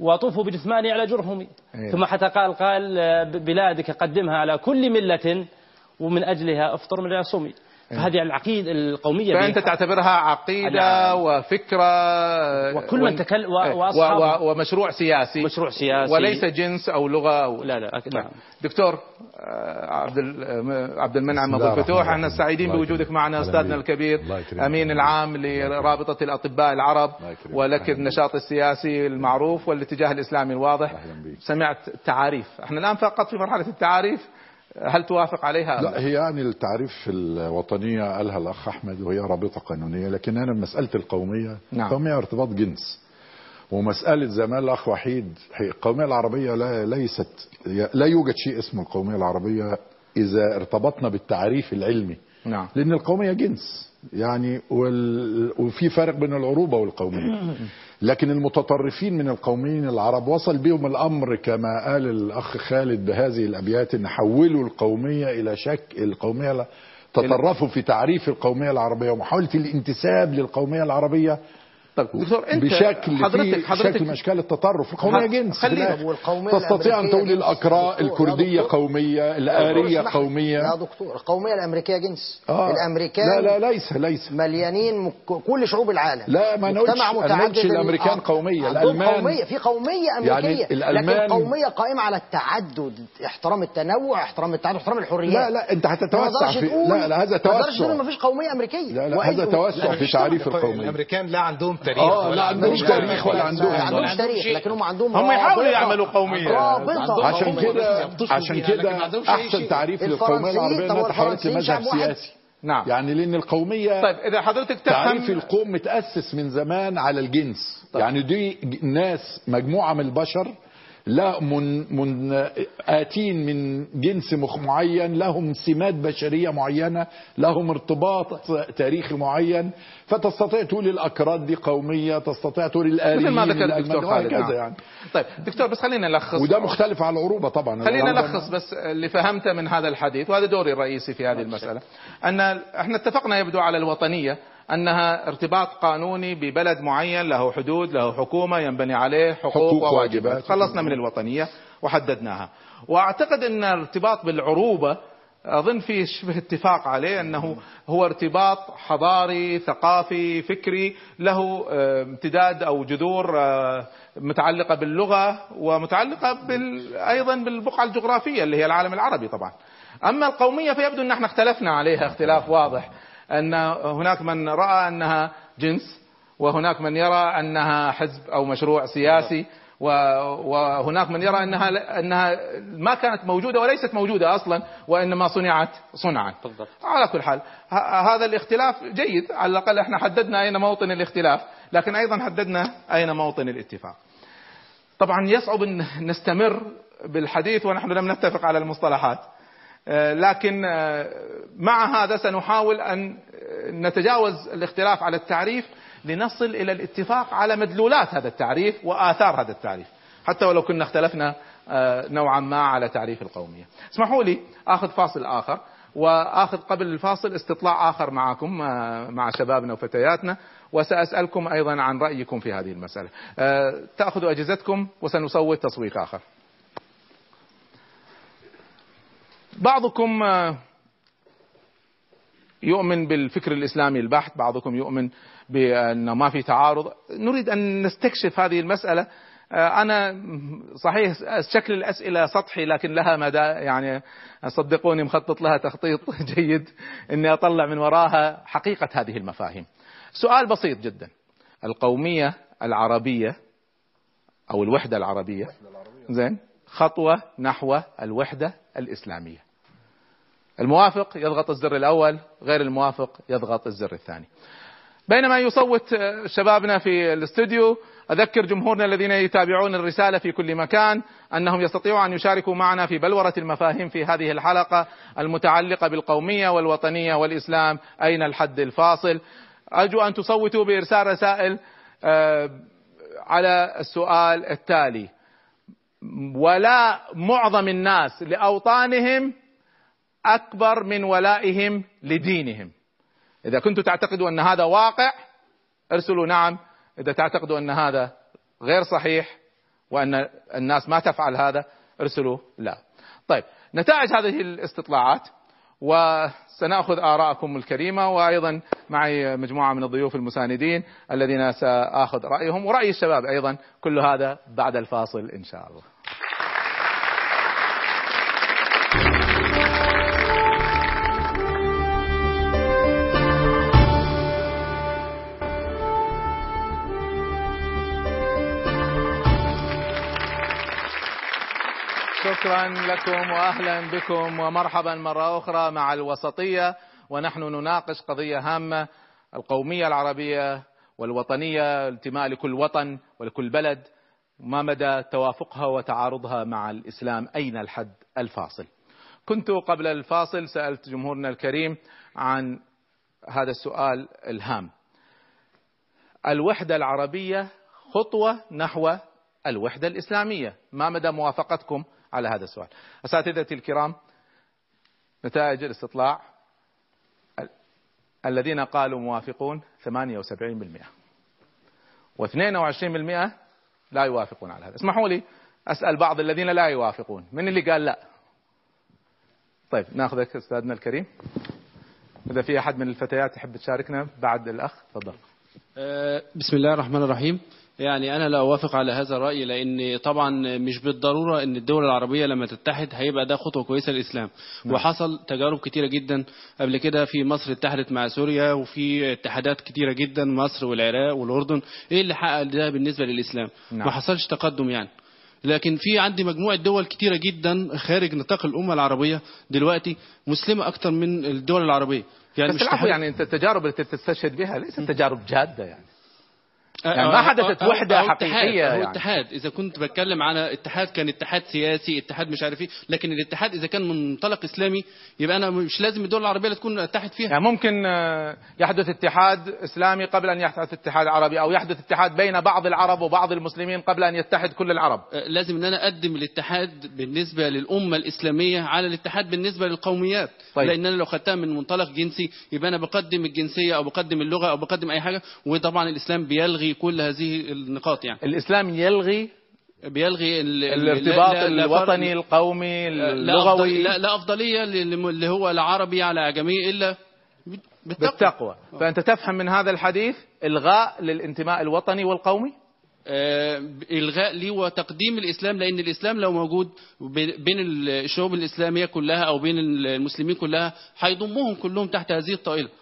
وطوفوا بجثماني على جرهمي أيوة. ثم حتى قال قال آه، بلادك قدمها على كل ملة ومن أجلها أفطر من صومي فهذه العقيدة القومية فأنت تعتبرها عقيدة. وفكرة وكل من ون- تكل- و- إيه. ومشروع سياسي مشروع سياسي وليس جنس أو لغة أو لا لا أكيد نعم. دكتور آه، عبد آه، عبد المنعم الله الفتوح إحنا. سعيدين بوجودك. معنا بيك. الكبير. امين العام لرابطة الأطباء العرب. ولك النشاط السياسي المعروف والاتجاه الإسلامي الواضح. سمعت تعاريف إحنا الآن فقط في مرحلة التعاريف هل توافق عليها لا هي يعني التعريف الوطنية قالها الأخ أحمد وهي رابطة قانونية لكن أنا مسألة القومية نعم. القومية ارتباط جنس ومسألة قال الأخ وحيد القومية العربية لا ليست لا يوجد شيء اسمه القومية العربية إذا ارتبطنا بالتعريف العلمي. نعم. لأن القومية جنس يعني وال... وفي فرق بين العروبة والقومية. (clears throat) لكن المتطرفين من القوميين العرب وصل بهم الأمر كما قال الأخ خالد بهذه الأبيات إن حولوا القومية إلى شك القومية ل- تطرفوا في تعريف القومية العربية ومحاولة الانتساب للقومية العربية طيب دكتور انت بشكل حضرتك حضرتك شكل من اشكال التطرف القوميه جنس. خلينا- تستطيع أن تقول يا الكردية دكتور. قومية يا الآرية دكتور، قومية. يا دكتور القومية الأمريكية جنس. آه. الأمريكان لا لا ليس ليس. مليانين مك- كل شعوب العالم. لا، ما نقولش- مجتمع ما متعدد نقولش ال- الأمريكان قومية، عندهم الألمان- قومية في قومية يعني أمريكية. الألمان- لكن قومية قائمة على التعدد احترام التنوع احترام التعدد احترام الحريات. لا لا أنت هتتوسع في تقول- لا لا هذا ما تقدرش تقول توسع. ما فيش قومية أمريكية. لا لا هذا توسع في تعريف القومية. الأمريكان لا عندهم تاريخ آه، لا عندهم عندهم تاريخ ولا ما عندهم عندهمش تاريخ لكن هم عندهم هم يحاولوا. يعملوا. رابطة عشان. كده عشان ما كده عندهمش أحسن. تعريف للقومية العربية إنها تحولت لمذهب. سياسي نعم يعني لأن القومية طيب إذا حضرتك تعريف تفهم القوم متأسس من زمان على الجنس يعني دي ناس مجموعة من البشر لا من من آتين من جنس مخ معين لهم سمات بشرية معينة لهم ارتباط تاريخي معين. فتستطيع تقول الأكراد دي قومية تستطيع تقول الآليين مثل ما ذكر الدكتور خالد نعم. يعني. طيب دكتور بس خلينا نلخص. وده مختلف عن العروبة طبعا. خلينا نلخص بس اللي فهمته من هذا الحديث وهذا دوري الرئيسي في هذه المسألة أن إحنا اتفقنا يبدو على الوطنية أنها ارتباط قانوني ببلد معين له حدود له حكومة ينبني عليه حقوق, حقوق وواجبات. وواجبات. خلصنا من الوطنية وحددناها. وأعتقد أن ارتباط بالعروبة أظن في شبه اتفاق عليه أنه هو ارتباط حضاري ثقافي فكري له آه، امتداد أو جذور آه، متعلقة باللغة ومتعلقة بال... أيضا بالبقعة الجغرافية اللي هي العالم العربي طبعا. أما القومية فيبدو أن إحنا اختلفنا عليها اختلاف واضح. أن هناك من رأى أنها جنس وهناك من يرى أنها حزب أو مشروع سياسي وهناك من يرى أنها أنها ما كانت موجودة وليست موجودة أصلا وإنما صنعت صنعا. بالضبط. على كل حال هذا الاختلاف جيد على الأقل إحنا حددنا أين موطن الاختلاف لكن أيضا حددنا أين موطن الاتفاق. طبعا يصعب أن نستمر بالحديث ونحن لم نتفق على المصطلحات. لكن آه، مع هذا سنحاول أن نتجاوز الاختلاف على التعريف لنصل إلى الاتفاق على مدلولات هذا التعريف وآثار هذا التعريف. حتى ولو كنا اختلفنا آه، نوعا ما على تعريف القومية. اسمحوا لي أخذ فاصل آخر وآخذ قبل الفاصل استطلاع آخر معكم آه، مع شبابنا وفتياتنا وسأسألكم أيضا عن رأيكم في هذه المسألة. آه، تأخذوا أجهزتكم وسنصوت تصويت آخر. بعضكم آه، يؤمن بالفكر الإسلامي البحت بعضكم يؤمن بأنه ما في تعارض. نريد أن نستكشف هذه المسألة. آه، أنا صحيح شكل الأسئلة سطحي لكن لها مدى. يعني صدقوني مخطط لها تخطيط (laughs) جيد أني أطلع من وراها حقيقة هذه المفاهيم. سؤال بسيط جدا. القومية العربية أو الوحدة العربية زين خطوة نحو الوحدة الإسلامية. الموافق يضغط الزر الأول غير الموافق يضغط الزر الثاني. بينما يصوت آه، شبابنا في الاستوديو أذكر جمهورنا الذين يتابعون الرسالة في كل مكان أنهم يستطيعون أن يشاركوا معنا في بلورة المفاهيم في هذه الحلقة المتعلقة بالقومية والوطنية والإسلام أين الحد الفاصل. أرجو أن تصوتوا بإرسال رسائل آه، على السؤال التالي. ولاء معظم الناس لأوطانهم أكبر من ولائهم لدينهم. إذا كنتم تعتقدوا أن هذا واقع ارسلوا نعم. إذا تعتقدوا أن هذا غير صحيح وأن الناس ما تفعل هذا ارسلوا لا. طيب نتائج هذه الاستطلاعات وسنأخذ آراءكم الكريمة وأيضا معي مجموعة من الضيوف المساندين الذين سآخذ رأيهم ورأي الشباب أيضا كل هذا بعد الفاصل إن شاء الله. شكرا لكم واهلا بكم ومرحبا مرة أخرى مع الوسطية. ونحن نناقش قضية هامة القومية العربية والوطنية الانتماء لكل وطن ولكل بلد. ما مدى توافقها وتعارضها مع الإسلام؟ أين الحد الفاصل؟ كنت قبل الفاصل سألت جمهورنا الكريم عن هذا السؤال الهام. الوحدة العربية خطوة نحو الوحدة الإسلامية. ما مدى موافقتكم على هذا السؤال. أساتذتي الكرام نتائج الاستطلاع ال- الذين قالوا موافقون 78% و22% لا يوافقون على هذا. اسمحوا لي أسأل بعض الذين لا يوافقون. من اللي قال لا؟ طيب ناخذك أستاذنا الكريم. إذا في أحد من الفتيات تحب تشاركنا بعد الأخ تفضل. آه، بسم الله الرحمن الرحيم. يعني أنا لا أوافق على هذا الرأي لأن طبعا مش بالضرورة أن الدول العربية لما تتحد هيبقى ده خطوة كويسة للإسلام. وحصل تجارب كتيرة جدا قبل كده في مصر اتحدت مع سوريا وفي اتحادات كتيرة جدا مصر والعراق والأردن إيه اللي حقق ده بالنسبة للإسلام؟ نعم. ما حصلش تقدم يعني. لكن في عندي مجموعة دول كتيرة جدا خارج نطاق الأمة العربية دلوقتي مسلمة أكتر من الدول العربية. يعني بس مش يعني أنت التجارب التي تستشهد بها ليست تجارب جادة يعني. يعني ما حدثت وحدة آه، اتحاد، حقيقية هو يعني. اتحاد. إذا كنت بتكلم على اتحاد كان اتحاد سياسي اتحاد مش عارف إيه. لكن الاتحاد إذا كان من منطلق إسلامي يبقى أنا مش لازم الدول العربية اللي تكون اتحد فيها. يعني ممكن آه، يحدث اتحاد إسلامي قبل أن يحدث اتحاد عربي أو يحدث اتحاد بين بعض العرب وبعض المسلمين قبل أن يتحد كل العرب. آه، لازم إن أنا أقدم الاتحاد بالنسبة للأمة الإسلامية على الاتحاد بالنسبة للقوميات. طيب. لأن أنا لو خدتها من منطلق جنسي يبقى أنا بقدم الجنسية أو بقدم اللغة أو بقدم أي حاجة. وطبعا الإسلام بيلغي كل هذه النقاط يعني. الإسلام يلغي بيلغي ال- ال- الارتباط لا- لا- لا الوطني القومي اللغوي. لا, لا أفضلية لل- اللي هو العربي على أعجمي إلا بالتقوى, بالتقوى. فأنت تفهم من هذا الحديث إلغاء للانتماء الوطني والقومي؟ آه، إلغاء لي وتقديم الإسلام لأن الإسلام لو موجود بي- بين الشعوب الإسلامية كلها أو بين المسلمين كلها هيضمهم كلهم تحت هذه الطائلة. طيب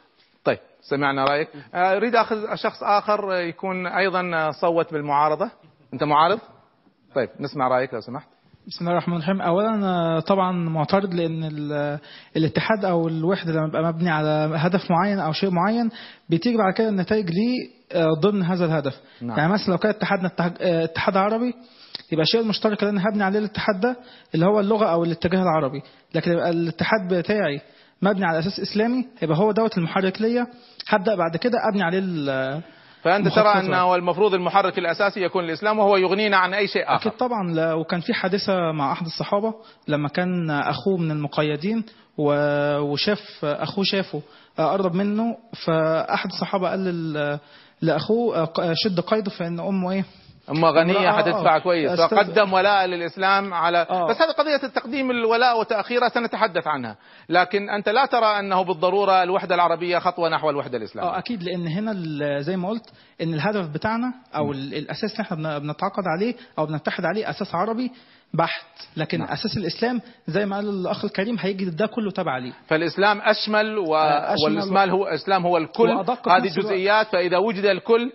سمعنا رأيك. آه، أريد أخذ شخص آخر آه، يكون أيضا صوت بالمعارضة. أنت معارض؟ طيب نسمع رأيك لو سمحت. بسم الله الرحمن الرحيم. اولا آه، طبعا معترض لأن ال- الاتحاد أو الوحدة لما يبقى مبني على هدف معين أو شيء معين بتيجي بعد كده النتائج ليه آه، ضمن هذا الهدف. نعم. يعني مثلا لو كان اتحادنا اتحاد- آه، اتحاد عربي يبقى الشيء المشترك اللي أنا هبني عليه الاتحاد ده اللي هو اللغة أو الاتجاه العربي. لكن يبقى الاتحاد بتاعي مبني على أساس إسلامي يبقى هو دوت المحرك ليا. هبدأ بعد كده أبني عليه ال- فأنت ترى مخططات. أنه المفروض المحرك الأساسي يكون الإسلام وهو يغنينا عن أي شيء آخر. أكيد طبعا. لا- وكان في حادثة مع أحد الصحابة لما كان أخوه من المقيدين وشاف أخوه شافه قرب منه فأحد الصحابة قال لل- لأخوه شد قيده فإن أمه إيه أما غنية حتدفع. كويس أستاذ- فقدم ولاء للإسلام على آه. بس هذه قضية التقديم الولاء وتاخيره سنتحدث عنها لكن أنت لا ترى أنه بالضرورة الوحدة العربية خطوة نحو الوحدة آه الاسلاميه أكيد لأن هنا زي ما قلت إن الهدف بتاعنا أو ال- الأساس اللي إحنا بن- بنتعاقد عليه أو بنتحد عليه أساس عربي بحت لكن نعم. أساس الإسلام زي ما قال الأخ الكريم هيجي ده كله تبع ليه فالإسلام أشمل و... آه، أشمل والإسلام هو الاسلام هو الكل هذه. جزئيات فإذا وجد الكل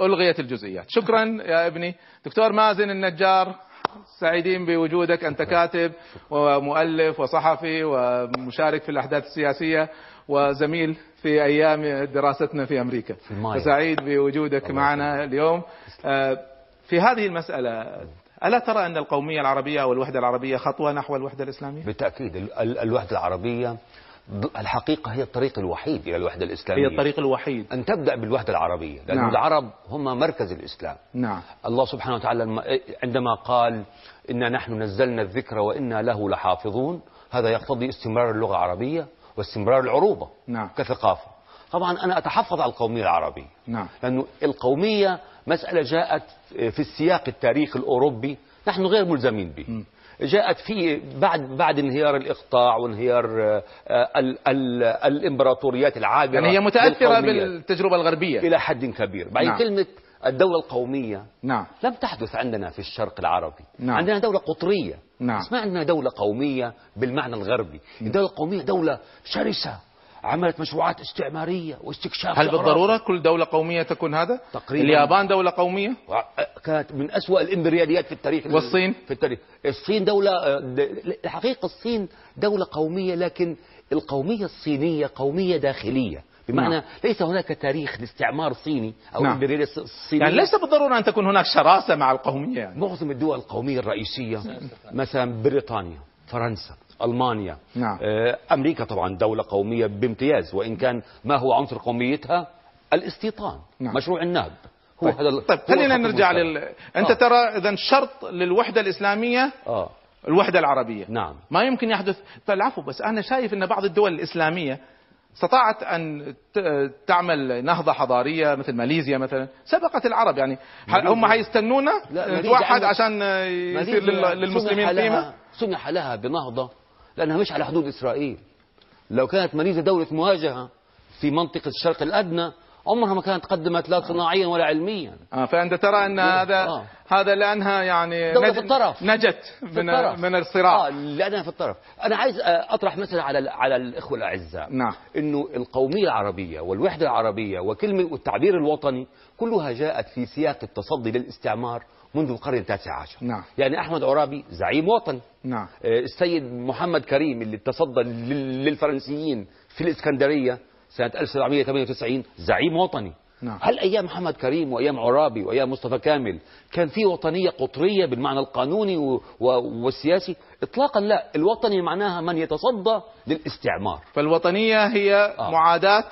ألغيت الجزئيات. شكرا يا ابني. دكتور مازن النجار سعيدين بوجودك. أنت كاتب ومؤلف وصحفي ومشارك في الأحداث السياسية وزميل في أيام دراستنا في أمريكا. المايا. فسعيد بوجودك معنا اليوم. آه، في هذه المسألة ألا ترى أن القومية العربية أو الوحده العربية خطوة نحو الوحدة الإسلامية؟ بالتأكيد ال- ال- الوحدة العربية الحقيقة هي الطريق الوحيد إلى الوحدة الإسلامية. هي الطريق الوحيد. أن تبدأ بالوحدة العربية لأن نعم. العرب هم مركز الإسلام. نعم. الله سبحانه وتعالى عندما قال إنا نحن نزلنا الذكر وإنا له لحافظون هذا يقتضي استمرار اللغة العربية واستمرار العروبة نعم. كثقافة. طبعا أنا أتحفظ على القومية العربية. نعم. لأنه القومية مسألة جاءت في السياق التاريخي الأوروبي نحن غير ملزمين به. جاءت في بعد بعد انهيار الإقطاع وانهيار آه، ال ال الإمبراطوريات العابرة يعني هي متأثرة بالتجربة الغربية. إلى حد كبير. بعدين نعم. كلمة الدولة القومية نعم. لم تحدث عندنا في الشرق العربي. نعم. عندنا دولة قطرية. نعم. بس ما عندنا دولة قومية بالمعنى الغربي. الدولة القومية دولة شرسة. عملت مشروعات استعمارية واستكشاف هل ثغرات. بالضرورة كل دولة قومية تكون هذا تقريباً. اليابان دولة قومية وع- كانت من أسوأ الإمبرياليات في التاريخ والصين؟ في التاريخ الصين دولة آه، الحقيقة الصين دولة قومية لكن القومية الصينية قومية داخلية بمعنى نعم. ليس هناك تاريخ لاستعمار صيني أو نعم. إمبريالية صينية يعني ليس بالضرورة أن تكون هناك شراسة مع القومية يعني. معظم الدول القومية الرئيسية مثلا بريطانيا فرنسا ألمانيا. نعم. آه، أمريكا طبعا دولة قومية بامتياز وإن كان ما هو عنصر قوميتها؟ الاستيطان نعم. مشروع النهب. هو طيب, هذا طيب خلينا نرجع. لل أنت آه. ترى اذا شرط للوحدة الإسلامية؟ آه. الوحدة العربية. نعم. ما يمكن يحدث فالعفو بس أنا شايف إن بعض الدول الإسلامية استطاعت أن تعمل نهضة حضارية مثل ماليزيا مثلا. سبقت العرب يعني هم حيستنونا لا، ماليزيا توحد عندها- عشان يصير للمسلمين قيمه سمح لها بنهضة لأنها مش على حدود إسرائيل لو كانت ماليزيا دولة مواجهة في منطقة الشرق الأدنى عمرها ما كانت قدمت لا صناعيا ولا علميا آه فأنت ترى أن هذا آه. هذا لأنها يعني دولة نج- في الطرف. نجت من الطرف. من الصراع آه لأنها في الطرف أنا عايز آه، أطرح مثلا على على الإخوة الأعزاء نعم. إنه القومية العربية والوحدة العربية وكلمة والتعبير الوطني كلها جاءت في سياق التصدي للاستعمار منذ القرن التاسع عشر. نعم. يعني أحمد عرابي زعيم وطني نعم. آه، السيد محمد كريم اللي تصدى لل- للفرنسيين في الإسكندرية سنة 1798 زعيم وطني. نعم. هل أيام محمد كريم وأيام عرابي وأيام مصطفى كامل كان في وطنية قطرية بالمعنى القانوني و- و- والسياسي؟ إطلاقا لا. الوطني معناها من يتصدى للاستعمار. فالوطنية هي آه. معاداة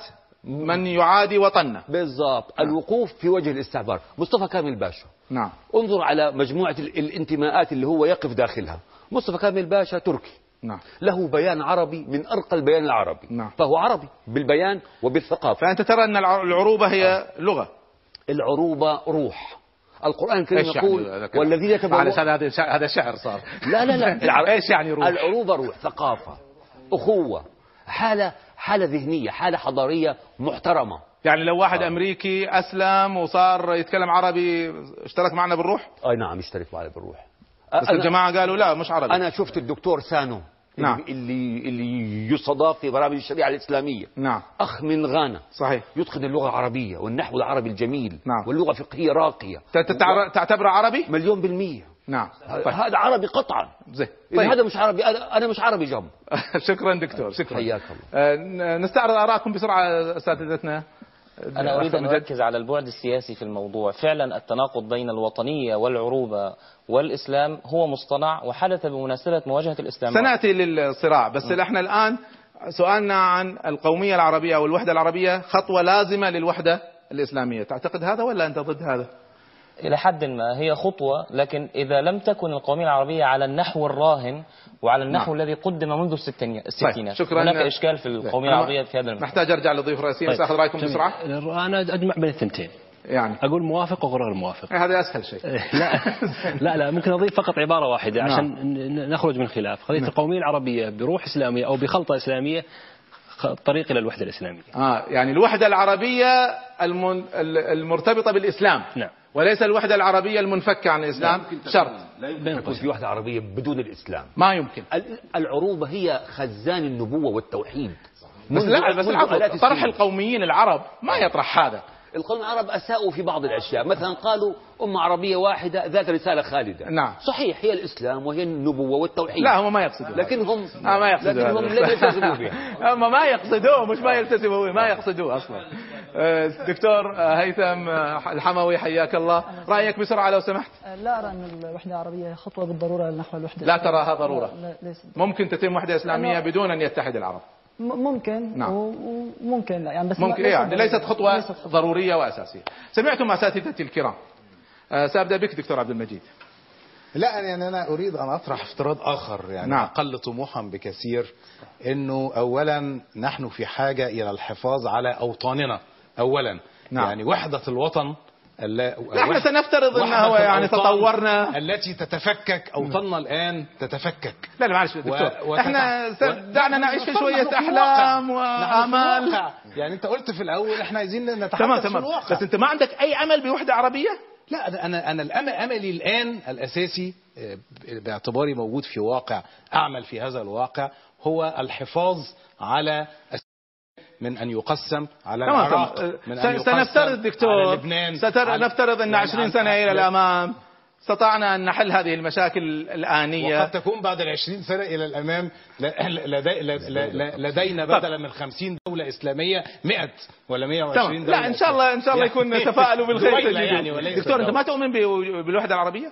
من يعادي وطننا بالضبط. الوقوف في وجه الاستعمار مصطفى كامل باشا. نعم. انظر على مجموعة ال- الانتماءات اللي هو يقف داخلها. مصطفى كامل باشا تركي. نعم. له بيان عربي من أرقى البيان العربي. نعم. فهو عربي بالبيان وبالثقافة. فأنت ترى أن الع- العروبة هي لغة. العروبة روح. القرآن الكريم يقول يعني كلام؟ والذين يتبوأ هذا هذا شع- هذا شعر صار. لا لا لا. (laughs) إيش يعني روح؟ العروبة روح. ثقافة أخوة حالة حالة ذهنية حالة حضارية محترمة. يعني لو واحد أمريكي أسلم وصار يتكلم عربي اشترك معنا بالروح؟ أي نعم يشترك معي بالروح. بس أنا- الجماعة قالوا لا مش عربي. أنا شفت الدكتور سانو نعم. اللي اللي يستضاف في برامج الشريعة الإسلامية. نعم. أخ من غانا. صحيح. يتقن اللغة العربية والنحو العربي الجميل. نعم. واللغة الفقهية راقية. تعتبره عربي؟ مليون بالمية. نعم. طيب. طيب. هذا عربي قطعا. زين. إذا هذا طيب مش عربي أنا أنا مش عربي جنب. (laughs) شكرا دكتور شكرا. حياك الله. آه، نستعرض آرائكم بسرعة اساتذتنا أنا أريد أن. أركز على البعد السياسي في الموضوع. فعلا التناقض بين الوطنية والعروبة والإسلام هو مصطنع وحدث بمناسبة مواجهة الإسلام. سنأتي للصراع بس إحنا الآن سؤالنا عن القومية العربية أو الوحده العربية خطوة لازمة للوحدة الإسلامية. تعتقد هذا ولا أنت ضد هذا؟ إلى حد ما هي خطوة لكن إذا لم تكن القومية العربية على النحو الراهن وعلى النحو نعم. الذي قدم منذ الستينيات طيب الستينات. شكرا. هناك إشكال في القومية أنا العربية في هذا المحور محتاج أرجع للضيوف الرئيسيين بس اخذ رأيكم جميل. بسرعة؟ أنا أجمع بين الثنتين. يعني. أقول موافق واقول غير موافق هذا أسهل شيء. لا. (laughs) لا لا ممكن أضيف فقط عبارة واحدة نعم. عشان نخرج من خلاف. قضيه القومية العربية بروح إسلامية أو بخلطة إسلامية طريق إلى الوحدة الإسلامية. آه يعني الوحدة العربية المن... المرتبطة بالإسلام. نعم. وليس الوحدة العربية المنفكة عن الإسلام. شرط. لا يمكن يكون في وحدة عربية بدون الإسلام. ما يمكن. ال- العروبة هي خزان النبوة والتوحيد. بس لا بس طرح. القوميين العرب ما يطرح هذا. القوم العرب أساءوا في بعض الأشياء. مثلا قالوا أمة عربية واحدة ذات رسالة خالدة. نعم. صحيح هي الإسلام وهي النبوة والتوحيد. لا هم ما يقصدوا لكنهم آه ما يقصدوا لكنهم. لم يلتزموا بها. (laughs) هم ما يقصدوه مش ما يلتزموا به ما يقصدوه أصلا. آه، دكتور آه، هيثم آه، الحموي حياك الله. رأيك بسرعة لو سمحت؟ لا أرى أن الوحدة العربية خطوة بالضرورة نحو الوحدة. لا تراها ليس ممكن تتم وحدة إسلامية أنا- بدون أن يتحد العرب. ممكن نعم. وممكن لا يعني بس ممكن ما- يعني ليست خطوة ليست خطوة. ضرورية وأساسية سمعتم أساتذتي الكرام آه، سأبدأ بك دكتور عبد المجيد لا يعني أنا أريد أن أطرح افتراض آخر يعني نعم. أقل طموحا بكثير إنه اولا نحن في حاجة إلى الحفاظ على أوطاننا اولا نعم. يعني وحدة الوطن إحنا سنفترض انه هو يعني تطورنا. التي تتفكك اوطاننا الآن تتفكك. لا لا معلش دكتور. و- إحنا دعنا نعيش في نحن شوية في أحلام. نحن في وامال. يعني أنت قلت في الأول إحنا عايزين نتحدث تمام في تمام. الواقع. بس أنت ما عندك أي أمل بوحدة عربية؟ لا أنا أنا الأم- أملي الآن الأساسي آه، باعتباري موجود في واقع أعمل في هذا الواقع هو الحفاظ على من أن يقسم على تمام العراق تمام. من يقسم سنفترض على دكتور لبنان ستر... على- نفترض أن يعني 20 على- سنة إلى على- الأمام. استطعنا أن نحل هذه المشاكل الآنية. وقد تكون بعد ال 20 سنة إلى الأمام لدينا بدلا من 50 دولة إسلامية 100 ولا 120 تمام. دولة لا إن شاء الله إن شاء الله يكون (laughs) تفاؤلوا بالخير. يعني دكتور أنت دولة. ما تؤمن ب- بالوحدة العربية؟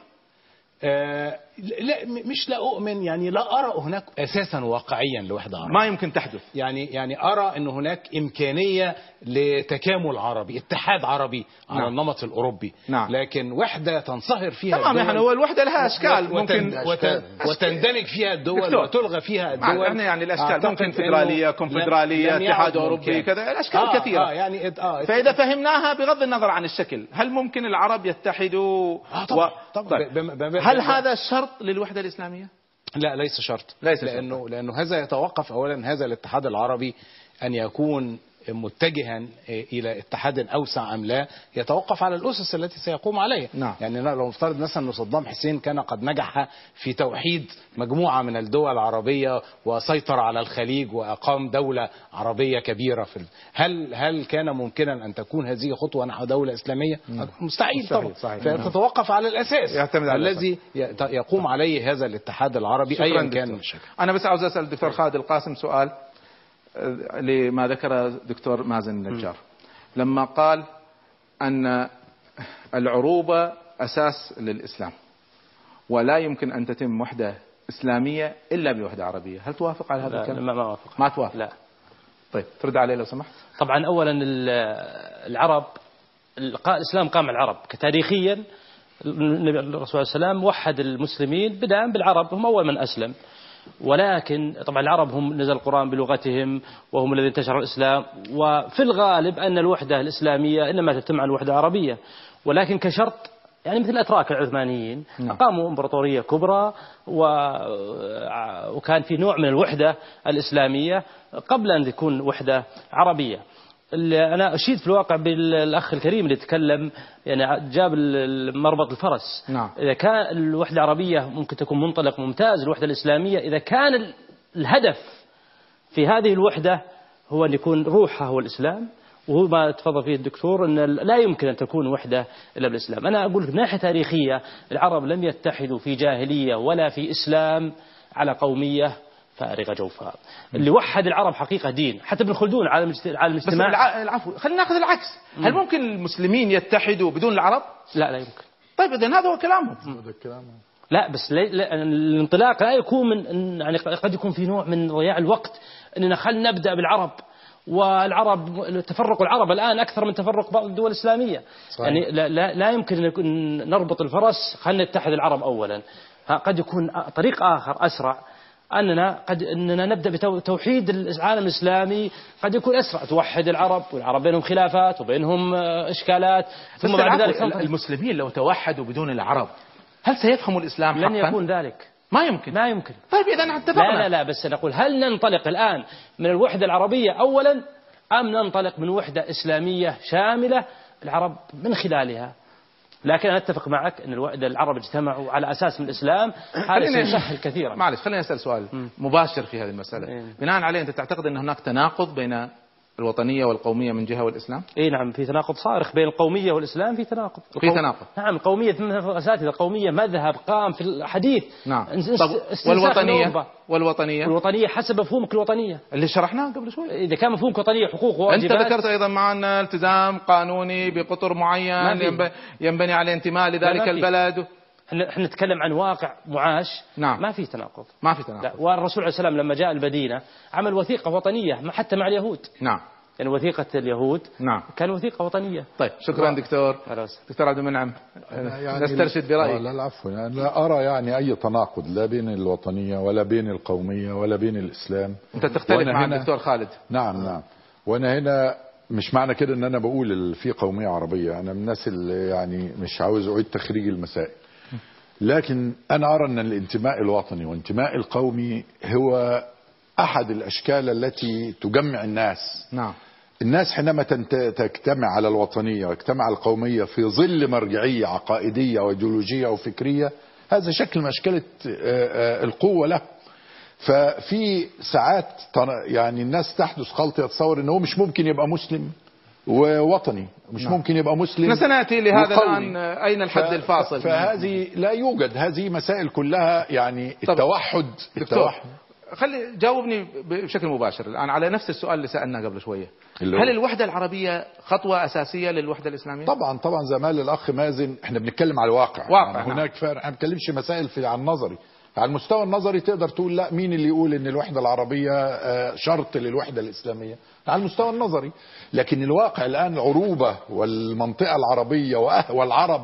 آه، لا مش لا أؤمن يعني لا أرى هناك أساسا واقعيا لوحدة عربية. ما يمكن تحدث. يعني يعني أرى أن هناك إمكانية لتكامل عربي اتحاد عربي على نعم. النمط الأوروبي. نعم. لكن وحدة تنصهر فيها تمام يعني هو الوحدة لها أشكال. ممكن وتن- وتندمج فيها الدول دكتور. وتلغى فيها مع- الدول. يعني يعني الأشكال. ممكن فدراليه كونفدرالية اتحاد اوروبي. كذا الاشكال آه كثيرة. آه يعني آه فإذا فهمناها بغض النظر عن الشكل هل ممكن العرب يتحدوا؟ آه طبعا و... طبعا. بم- هل هذا شرط للوحدة الإسلامية؟ لا ليس شرط ليس شرط. لأنه لأنه هذا يتوقف اولا هذا الاتحاد العربي أن يكون متجها إلى اتحاد أوسع أم لا يتوقف على الأسس التي سيقوم عليها. نعم. يعني لو نفترض مثلا أن صدام حسين كان قد نجح في توحيد مجموعة من الدول العربية وسيطر على الخليج وأقام دولة عربية كبيرة في ال- هل هل كان ممكنا أن تكون هذه خطوة نحو دولة إسلامية؟ مستحيل صحيح، طبعا. فتتوقف على الأساس. يعتمد على الذي يقوم عليه هذا الاتحاد العربي ايا كان. أنا بس عاوز أسأل الدكتور خالد القاسم سؤال. لما ذكر دكتور مازن النجار لما قال أن العروبه أساس للإسلام ولا يمكن أن تتم وحدة إسلامية إلا بوحدة عربية، هل توافق على هذا لا الكلام؟ ما ما أوافق. ما توافق لا طيب ترد عليه لو سمحت. طبعا اولا ال- العرب الإسلام قام على العرب كتاريخيا النبي الرسول صلى الله عليه وسلم وحد المسلمين بدءا بالعرب هم أول من أسلم ولكن طبعا العرب هم نزل القرآن بلغتهم وهم الذين انتشر الإسلام وفي الغالب أن الوحدة الإسلامية إنما تتم عن الوحدة العربية ولكن كشرط يعني مثل الأتراك العثمانيين نعم. أقاموا إمبراطورية كبرى و... وكان في نوع من الوحدة الإسلامية قبل أن تكون وحدة عربية اللي أنا أشيد في الواقع بالأخ الكريم اللي تكلم يعني جاب مربط الفرس. نعم. إذا كان الوحدة العربية ممكن تكون منطلق ممتاز الوحدة الإسلامية إذا كان ال- الهدف في هذه الوحدة هو أن يكون روحها هو الإسلام. وهو ما تفضل فيه الدكتور أن لا يمكن أن تكون وحدة إلا بالإسلام. أنا أقول من ناحية تاريخية العرب لم يتحدوا في جاهلية ولا في إسلام على قومية. فارغة جوفاء اللي وحد العرب حقيقة دين. حتى ابن خلدون عالم عالم بس الاجتماع. الع- العفو خلينا ناخذ العكس، هل ممكن المسلمين يتحدوا بدون العرب؟ لا لا يمكن. طيب اذا هذا هو كلامهم. هذا الكلام لا بس لي لا الانطلاق لا يكون من إن- يعني قد يكون في نوع من ضياع الوقت. إننا خلينا نبدأ بالعرب. والعرب تفرق العرب الآن أكثر من تفرق بعض الدول الإسلامية. صحيح. يعني لا, لا, لا يمكن أن يكون نربط الفرس. خلينا نتحد العرب اولا. ها قد يكون طريق آخر أسرع أننا قد أننا نبدأ بتوحيد العالم الإسلامي قد يكون أسرع توحد العرب والعرب بينهم خلافات وبينهم آه، إشكالات ثم بعد ذلك المسلمين لو توحدوا بدون العرب هل سيفهموا الإسلام لن حقا؟ يكون ذلك ما يمكن. ما يمكن طيب إذا اتفقنا. لا لا لا بس نقول هل ننطلق الآن من الوحدة العربية أولا أم ننطلق من وحدة إسلامية شاملة العرب من خلالها لكن أنا أتفق معك أن الوحدة العرب اجتمعوا على أساس من الإسلام. هذا سيسهل كثيرا معلش خليني أسأل سؤال مباشر في هذه المسألة. إيه. بناء عليه أنت تعتقد أن هناك تناقض بين الوطنية والقومية من جهة والإسلام؟ إي نعم في تناقض صارخ بين القومية والإسلام في تناقض. في القو- تناقض. نعم القومية مثل اساتذه قوميه مذهب قام في الحديث. نعم. والوطنية؟ أوروبا. والوطنية؟ الوطنية حسب مفهومك الوطنية. اللي شرحناه قبل شوي. إذا كان مفهومك وطنية حقوق أنت وواجبات. ذكرت أيضا معنا التزام قانوني بقطر معين ينبني على انتماء لذلك. البلد. إحنا إحنا نتكلم عن واقع معاش نعم. ما في تناقض. ما في تناقض. لا والرسول عليه السلام لما جاء المدينة عمل وثيقة وطنية حتى مع اليهود. نعم. يعني وثيقة اليهود نعم. كان وثيقة وطنية. طيب شكرا دكتور. خلاص دكتور عبد المنعم يعني نسترشد برأيك. لا العفو يعني لا أرى يعني أي تناقض لا بين الوطنية ولا بين القومية ولا بين الإسلام. أنت تختلف مع هنا- الدكتور خالد. نعم نعم. وأنا هنا مش معنى كده إن أنا بقول في قومية عربية. أنا من الناس اللي يعني مش عاوز أعيد تخريج المسائل. لكن أنا أرى أن الانتماء الوطني والانتماء القومي هو أحد الأشكال التي تجمع الناس. نعم. الناس حينما تجتمع على الوطنية وتجتمع على القومية في ظل مرجعية عقائدية وإيديولوجية وفكرية هذا شكل من أشكال آه، القوة له. ففي ساعات يعني الناس تحدث خلط يتصور ان هو مش ممكن يبقى مسلم. ووطني. مش نعم. ممكن يبقى مسلم سنأتي لهذا. الآن أين الحد الفاصل؟ فهذه لا يوجد. هذه مسائل كلها يعني التوحد دكتور التوحد. خلي جاوبني بشكل مباشر الآن على نفس السؤال اللي سألناه قبل شوية. اللي هو- هل الوحدة العربية خطوة أساسية للوحدة الإسلامية؟ طبعا طبعا زي ما قال الأخ مازن إحنا بنتكلم على الواقع. واقع، يعني نعم. هناك فرق إحنا ما بنتكلمش مسائل في على النظري على المستوى النظري تقدر تقول لا مين اللي يقول إن الوحدة العربية آه، شرط للوحدة الإسلامية؟ على المستوى النظري. لكن الواقع الآن العروبة والمنطقة العربية والعرب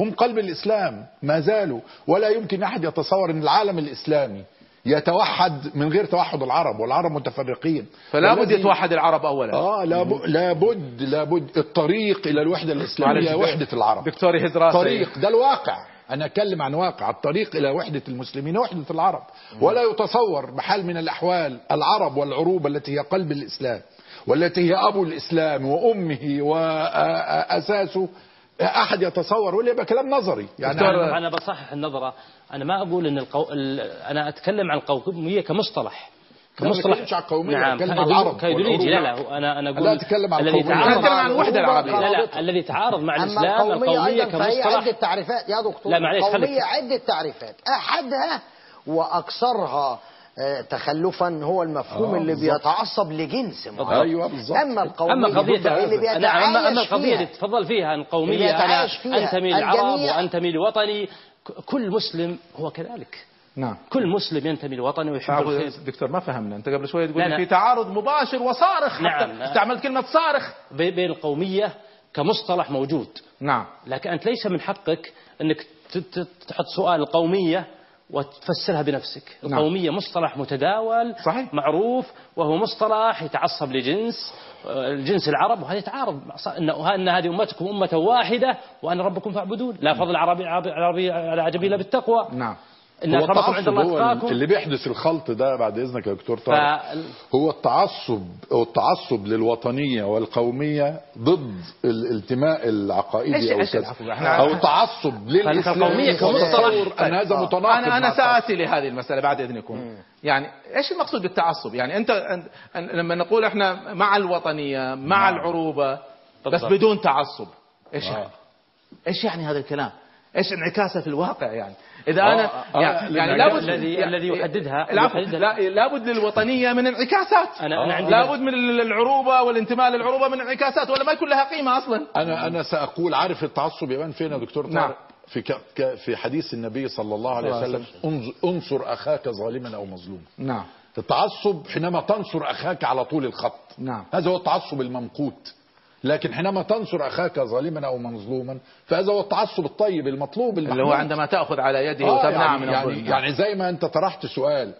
هم قلب الإسلام ما زالوا. ولا يمكن أحد يتصور إن العالم الإسلامي يتوحد من غير توحد العرب والعرب متفرقين. فلا بد يتوحد العرب اولا. آه لابد لابد الطريق إلى الوحدة الإسلامية وحدة العرب. دكتور يهز راسي. طريق. ده الواقع. أنا أتكلم عن واقع الطريق إلى وحدة المسلمين وحدة العرب. ولا يتصور بحال من الأحوال العرب والعروبه التي هي قلب الإسلام والتي هي أبو الإسلام وأمه واساسه أحد يتصور ولا يبقى كلام نظري. يعني أنا بصحح النظرة. أنا ما أقول إن القو... ال... أنا أتكلم عن القوميه كمصطلح. بتكلمش عن القومية، نعم. كايديولوجي- لا. لا أنا أنا أقول لا، أتكلم عن الذي. تعارض عن الوحدة العربية. لا لا الذي تعارض مع الإسلام القومية القوميه كمصطلح عدة تعريفات. يا دكتور لا، معلش، القومية عدة تعريفات. أحدها وأكثرها آه، تخلفا هو المفهوم آه، اللي. بيتعصب لجنس معين. أيوه بالظبط أما القومية اما قضيه اللي نعم اما أما بيتعايش القضية اللي تفضل فيها القوميه أنا انتمي للعرب. وانتمي لوطني كل مسلم هو كذلك. نعم. كل مسلم ينتمي لوطنه ويحب الخير. دكتور ما فهمنا. أنت قبل شوية تقول. في تعارض مباشر وصارخ نعم. حتى استعملت كلمة صارخ. بي- بين القومية كمصطلح موجود. نعم. لكن أنت ليس من حقك ت- تحط سؤال القومية وتفسرها بنفسك. نعم. القومية مصطلح متداول صحيح. معروف وهو مصطلح يتعصب لجنس آه، الجنس العرب وهذا يتعارض. أن هذه أمتكم أمة واحدة وأنا ربكم فاعبدون. لا فضل عربي عربي على عجمي إلا بالتقوى. نعم. إن هو أكرمكم عند التعصب الله هو أتقاكم. اللي بيحدث الخلط ده بعد إذنك يا دكتور ف... طارق هو التعصب أو التعصب للوطنية والقومية ضد الانتماء العقائدي أو كذا. أو التعصب فالقومية كمصطلح. وتصور ان هذا آه. متناقض أنا أنا. سآتي لهذه المسألة بعد إذنكم. يعني إيش المقصود بالتعصب؟ يعني انت لما نقول إحنا مع الوطنية مع العروبة بس بالضبط. بدون تعصب. إيش يعني؟ إيش يعني هذا الكلام؟ إيش انعكاسه في الواقع يعني؟ إذا أنا آه، يعني, يعني لأن لابد الذي- يعني- الذي يحددها- لا لابد للوطنية من انعكاسات. أنا- أنا عندي- لابد من العروبة والانتماء للعروبة من انعكاسات ولا ما يكون لها قيمة أصلا. أنا أنا سأقول عارف التعصب يبان فين يا دكتور؟ نعم. طارق في. في حديث النبي صلى الله عليه وسلم انصر أخاك ظالما أو مظلوما. نعم. التعصب حينما تنصر أخاك على طول الخط. نعم. هذا هو التعصب الممقوت. لكن حينما تنصر أخاك ظالما أو مظلوما فهذا هو التعصب الطيب المطلوب اللي هو. عندما تأخذ على يده آه وتمنع يعني, من يعني, الظلم. يعني زي ما أنت طرحت سؤال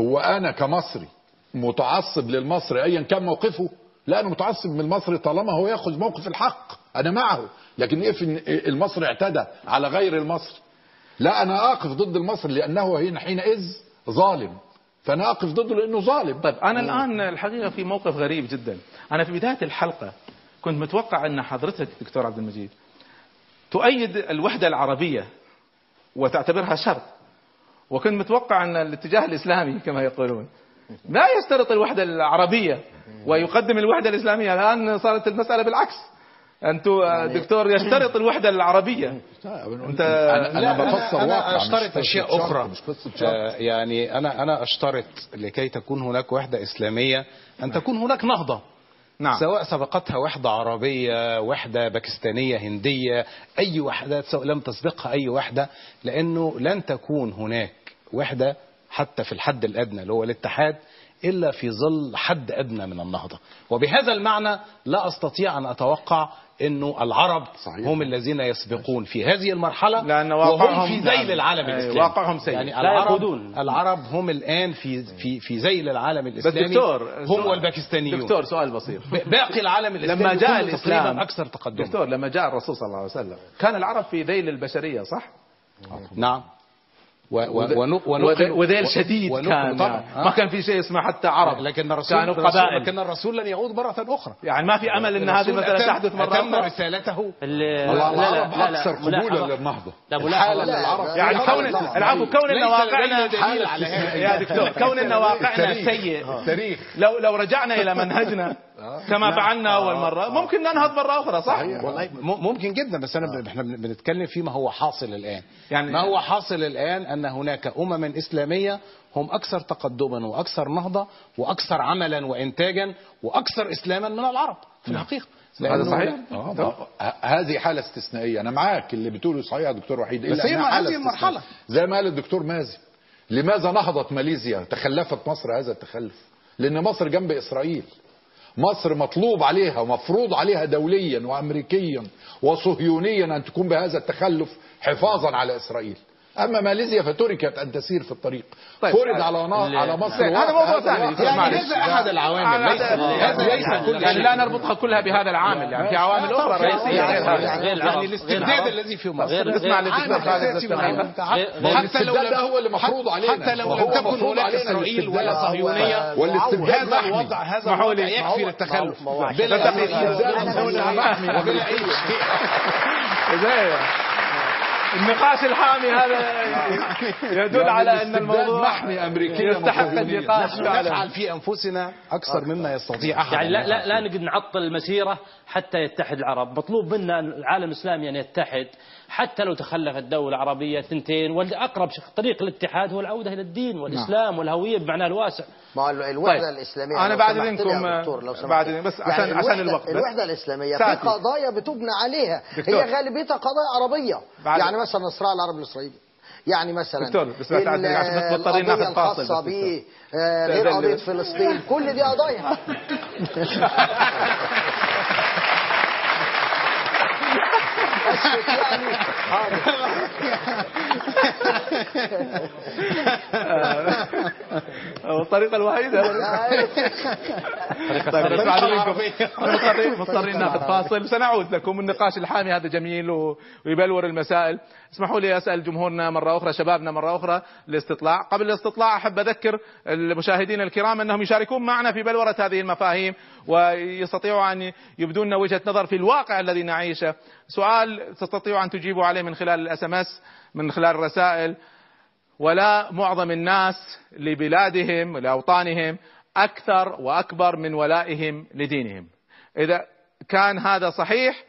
هو أنا كمصري متعصب للمصري ايا كان موقفه؟ لا أنا متعصب من المصري طالما هو يأخذ موقف الحق أنا معه. لكن إيه في المصري اعتدى على غير المصري؟ لا أنا أقف ضد المصري لأنه هنا حينئذ ظالم. فأنا أقف ضده لأنه ظالم. طيب أنا الآن الحقيقة في موقف غريب جدا. أنا في بداية الحلقة كنت متوقع أن حضرتك دكتور عبد المجيد تؤيد الوحدة العربية وتعتبرها شرط. وكنت متوقع أن الاتجاه الإسلامي كما يقولون لا يشترط الوحدة العربية ويقدم الوحدة الإسلامية. الآن صارت المسألة بالعكس. أنتم دكتور يشترط الوحدة العربية. أنت أنا, أنا بفسر أنا واقع قصة أشياء شرط، أخرى. مش شرط. آه، يعني أنا أنا أشترط لكي تكون هناك وحدة إسلامية أن تكون هناك نهضة. نعم. سواء سبقتها وحدة عربية وحدة باكستانية هندية أي سواء لم تسبقها أي وحدة لأنه لن تكون هناك وحدة حتى في الحد الأدنى اللي هو الاتحاد إلا في ظل حد أدنى من النهضة وبهذا المعنى لا أستطيع أن أتوقع أنه العرب صحيح. هم الذين يسبقون في هذه المرحلة لأن وهم في ذيل نعم. العالم الإسلامي واقعهم سيء. يعني العرب. العرب هم الآن في في في ذيل العالم الإسلامي دكتور هم والباكستانيون دكتور سؤال بسيط باقي العالم الإسلامي لما جاء الإسلام أكثر تقدما دكتور لما جاء الرسول صلى الله عليه وسلم كان العرب في ذيل البشرية صح؟ نعم وذيل و- شديد كان طبعا ما كان في شيء اسمه حتى عرب لكن الرسول كانوا قبائل. لكن الرسول لن يعود مرة أخرى. يعني ما في أمل إن هذه أتم- تحدث مرة أتم أخرى. رسالته. العرب أكثر قبولا للنهضه طب الحالة للعرب يعني كون العفو كون ان ليس واقعنا. يا دكتور كون ان واقعنا. سيء. لو لو رجعنا إلى منهجنا. (laughs) كما فعلنا أول مرة. ممكن ننهض مرة أخرى صح؟ والله ممكن جدا بس أنا ب- إحنا بن- بنتكلم فيما هو حاصل الآن. يعني- ما هو حاصل الآن؟ أن هناك امما إسلامية هم أكثر تقدما وأكثر نهضة وأكثر عملا وانتاجا وأكثر إسلاما من العرب في الحقيقة. هذا صحيح؟ آه، هذه حالة استثنائية. أنا معاك اللي بتقوله صحيح يا دكتور وحيد بس هي هذه. المرحلة. زي ما قال الدكتور مازن لماذا نهضت ماليزيا؟ تخلفت مصر هذا التخلف. لأن مصر جنب إسرائيل. مصر مطلوب عليها ومفروض عليها دوليا وأمريكيا وصهيونيا أن تكون بهذا التخلف حفاظا على إسرائيل. أما ماليزيا فتركت أن تسير في الطريق طيب، فرض على نا- على مصر هذا موضوع ثاني يعني. هذا احد العوامل ليس هذا ليس كل يعني. لا نربطها كلها بهذا العامل يعني في عوامل أخرى رئيسيه غير. يعني الاستبداد. الذي في مصر غير- اسمع حتى لو الاستبداد لم- ده هو اللي مفروض علينا حتى لو لم تكن هناك اسرائيل. ولا صهيونيه والاستبداد هذا. الوضع هذا الوضع لي. يكفي للتخلف ما هو بلا عشان- تغيير وبلا اي شيء زي النقاش الحامي هذا يدل يعني على أن الموضوع محمي أمريكياً يستحق. النقاش نفعل في أنفسنا أكثر مما يستطيع أحد يعني لا لا. لا نقدر نعطل المسيرة حتى يتحد العرب، مطلوب منا العالم الإسلامي أن يتحد حتى لو تخلفت دولة عربية ثنتين والأقرب شخ- طريق الاتحاد هو العودة إلى الدين والإسلام والهوية بمعناه الواسع. ما هو الوحدة طيب. الإسلامية أنا بعد دكتور لو سمحت بعد بس يعني عشان- عشان الوحدة- الوقت بس. الوحدة الإسلامية في. قضايا بتبنى عليها دكتور. هي غالبيتها قضايا عربية بعد- يعني مثلا الصراع العربي الإسرائيلي يعني مثلا دكتور، بس عشان بس مضطرين ناخذ فاصل الخاصة به. آه، غير قضية فلسطين كل دي قضايا يعني (laughs) الطريقة الوحيدة. طيب بس بعد منكم مضطرين ناخذ فاصل. سنعود. لكم النقاش الحامي. هذا جميل ويبلور المسائل. اسمحوا لي أسأل جمهورنا مرة أخرى شبابنا مرة أخرى الاستطلاع قبل الاستطلاع أحب أذكر المشاهدين الكرام أنهم يشاركون معنا في بلورة هذه المفاهيم ويستطيعوا أن يبدون وجهة نظر في الواقع الذي نعيشه. سؤال تستطيعوا أن تجيبوا عليه من خلال ال SMS من خلال الرسائل. ولاء معظم الناس لبلادهم لأوطانهم أكثر وأكبر من ولائهم لدينهم. إذا كان هذا صحيح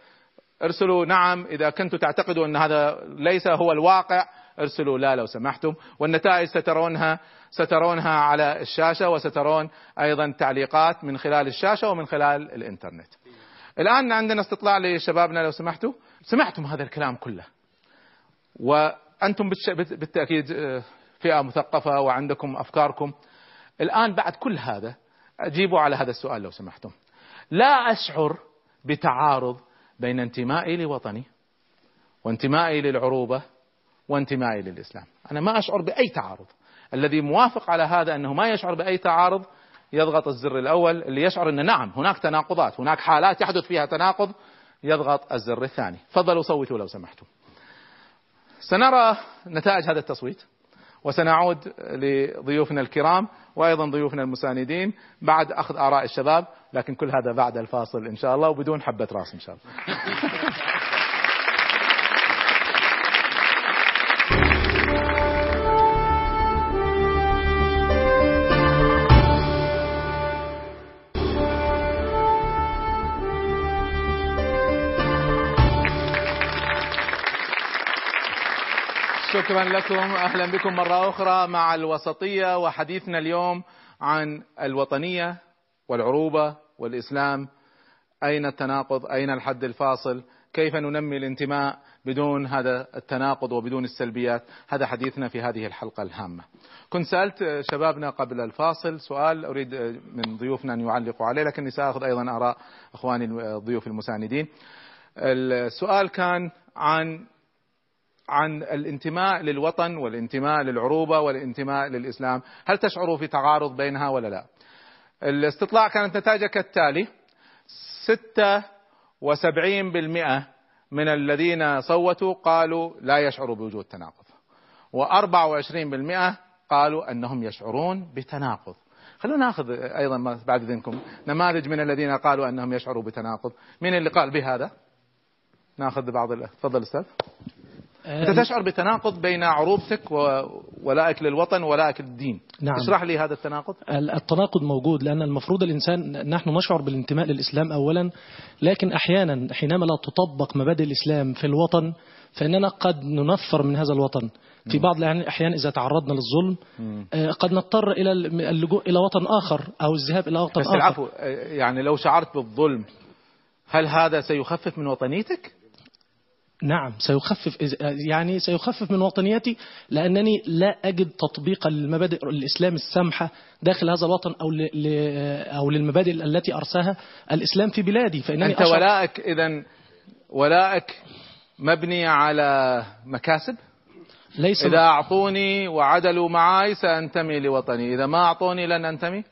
ارسلوا نعم، إذا كنتم تعتقدوا أن هذا ليس هو الواقع ارسلوا لا لو سمحتم، والنتائج سترونها سترونها على الشاشة وسترون أيضا تعليقات من خلال الشاشة ومن خلال الإنترنت. الآن عندنا استطلاع لشبابنا لو سمحتوا، سمعتم هذا الكلام كله. وأنتم بالتأكيد آه، فئة مثقفة وعندكم أفكاركم. الآن بعد كل هذا أجيبوا على هذا السؤال لو سمحتم. لا أشعر بتعارض بين انتمائي لوطني وانتمائي للعروبة وانتمائي للإسلام. أنا ما أشعر بأي تعارض. الذي موافق على هذا أنه ما يشعر بأي تعارض يضغط الزر الأول اللي يشعر ان نعم هناك تناقضات، هناك حالات يحدث فيها تناقض يضغط الزر الثاني. تفضلوا صوتوا لو سمحتم. سنرى نتائج هذا التصويت وسنعود لضيوفنا الكرام وأيضا ضيوفنا المساندين بعد أخذ آراء الشباب لكن كل هذا بعد الفاصل إن شاء الله وبدون حبة راس إن شاء الله. شكرا لكم أهلا بكم مرة أخرى مع الوسطية وحديثنا اليوم عن الوطنية والعروبة والإسلام. أين التناقض؟ أين الحد الفاصل؟ كيف ننمي الانتماء بدون هذا التناقض وبدون السلبيات؟ هذا حديثنا في هذه الحلقة الهامة. كنت سألت شبابنا قبل الفاصل سؤال أريد من ضيوفنا أن يعلقوا عليه لكني سأخذ أيضا آراء أخواني الضيوف المساندين. السؤال كان عن عن الانتماء للوطن والانتماء للعروبة والانتماء للإسلام. هل تشعروا في تعارض بينها ولا لا؟ الاستطلاع كانت نتائجه كالتالي ستة وسبعين بالمئة من الذين صوتوا قالوا لا يشعروا بوجود تناقض وأربعة وعشرين بالمئة قالوا أنهم يشعرون بتناقض. خلونا ناخذ أيضا بعد إذنكم. نماذج من الذين قالوا أنهم يشعروا بتناقض، مين اللي قال بهذا؟ ناخذ بعض تفضل أستاذ. أنت تشعر بتناقض بين عروبتك وولائك للوطن وولائك للدين. نعم. اشرح لي هذا التناقض. ال- التناقض موجود لأن المفروض الإنسان نحن نشعر بالانتماء للإسلام أولا لكن أحيانا حينما لا تطبق مبادئ الإسلام في الوطن فإننا قد ننفر من هذا الوطن في بعض الأحيان إذا تعرضنا للظلم آه، قد نضطر إلى اللجوء إلى وطن آخر أو الذهاب إلى وطن بس آخر العفو يعني لو شعرت بالظلم هل هذا سيخفف من وطنيتك؟ نعم سيخفف يعني سيخفف من وطنيتي لأنني لا أجد تطبيقا للمبادئ الإسلام السامحة داخل هذا الوطن أو أو للمبادئ التي أرساها الإسلام في بلادي فإنني أنت أشعر- ولائك اذا ولائك مبني على مكاسب؟ ليس إذا أعطوني وعدلوا معي سأنتمي لوطني إذا ما أعطوني لن أنتمي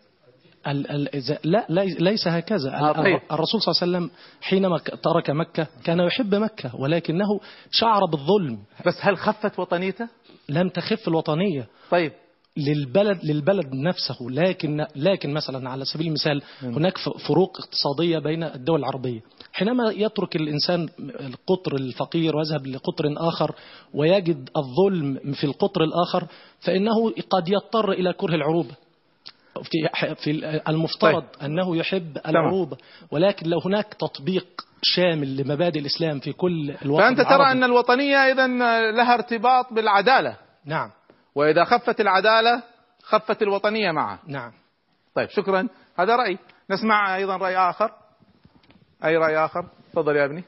ال ال لا لي- ليس هكذا. آه، طيب. الرسول صلى الله عليه وسلم حينما ترك مكة كان يحب مكة ولكنه شعر بالظلم. بس هل خفت وطنيته؟ لم تخف الوطنية. طيب. للبلد للبلد نفسه. لكن لكن مثلا على سبيل المثال هناك فروق اقتصادية بين الدول العربية. حينما يترك الإنسان القطر الفقير ويذهب لقطر آخر ويجد الظلم في القطر الآخر فإنه قد يضطر إلى كره العروبة في في المفترض طيب. أنه يحب العروبة ولكن لو هناك تطبيق شامل لمبادئ الإسلام في كل الوطن فأنت ترى العربي- أن الوطنية إذا لها ارتباط بالعدالة. نعم. وإذا خفت العدالة خفت الوطنية معها. نعم. طيب شكرا. هذا رأي. نسمع أيضا رأي آخر. أي رأي آخر؟ تفضل يا ابني.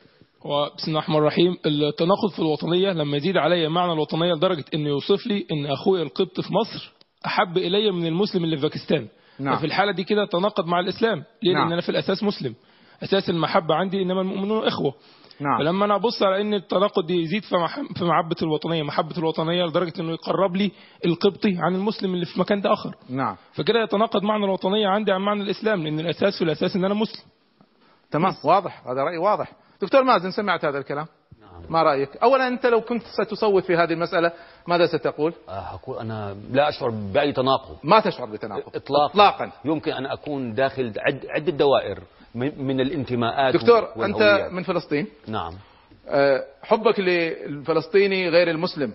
وبسم الله الرحمن الرحيم. التناقض في الوطنية لما يزيد علي معنى الوطنية لدرجة إنه يوصف لي إن اخويا القبط في مصر. أحب إلي من المسلم اللي في باكستان. نعم. ففي الحالة دي كده تناقض مع الإسلام. ليه؟ نعم. لأن أنا في الأساس مسلم. أساس المحبة عندي إنما المؤمنون إخوة. نعم. فلما أنا أبص على إن التناقض دي يزيد في مح- في محبة الوطنية محبة الوطنية لدرجة إنه يقرب لي القبطي عن المسلم اللي في مكان ده آخر. نعم. فكده يتناقض معنى الوطنية عندي عن معنى الإسلام لأن الأساس في الأساس إن أنا مسلم. تمام. واضح. هذا رأي واضح. دكتور مازن سمعت هذا الكلام؟ ما رأيك؟ أولا أنت لو كنت ستصوت في هذه المسألة ماذا ستقول؟ أقول أنا لا أشعر بأي تناقض. ما تشعر بتناقض؟ إطلاقا. إطلاقا. يمكن أن أكون داخل عد عدة دوائر من الانتماءات دكتور أنت والهويات. من فلسطين؟ نعم. أه، حبك للفلسطيني غير المسلم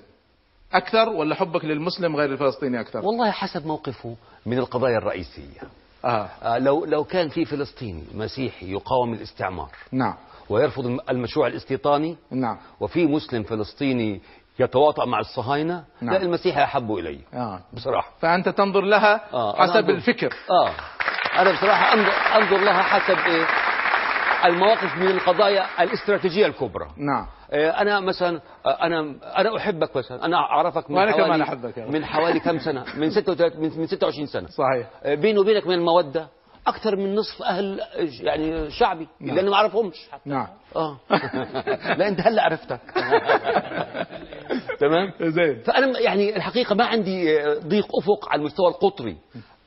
أكثر ولا حبك للمسلم غير الفلسطيني أكثر؟ والله حسب موقفه من القضايا الرئيسية. آه. آه، لو لو كان في فلسطيني مسيحي يقاوم الاستعمار نعم. ويرفض الم- المشروع الاستيطاني نعم. وفي مسلم فلسطيني يتواطأ مع الصهاينة نعم. لا المسيحي أحب إلي آه. بصراحة. فأنت تنظر لها آه، أنا حسب أنظر- الفكر. آه. أنا بصراحة أنظر, أنظر لها حسب إيه المواقف من القضايا الاستراتيجية الكبرى. نعم. آه، أنا مثلا آه، أنا أنا أحبك مثلا. أنا أعرفك من وأنا حوالي كمان أحبك يا رب. من حوالي كم سنة؟ من 36 من من 26 سنة. صحيح. آه، بيني وبينك من المودة. أكثر من نصف أهل آه، يعني شعبي نعم. اللي أنا ما أعرفهمش. نعم. آه. (laughs) لا أنت هلأ عرفتك. (laughs) تمام؟ زين. فأنا يعني الحقيقة ما عندي آه، ضيق أفق على المستوى القطري.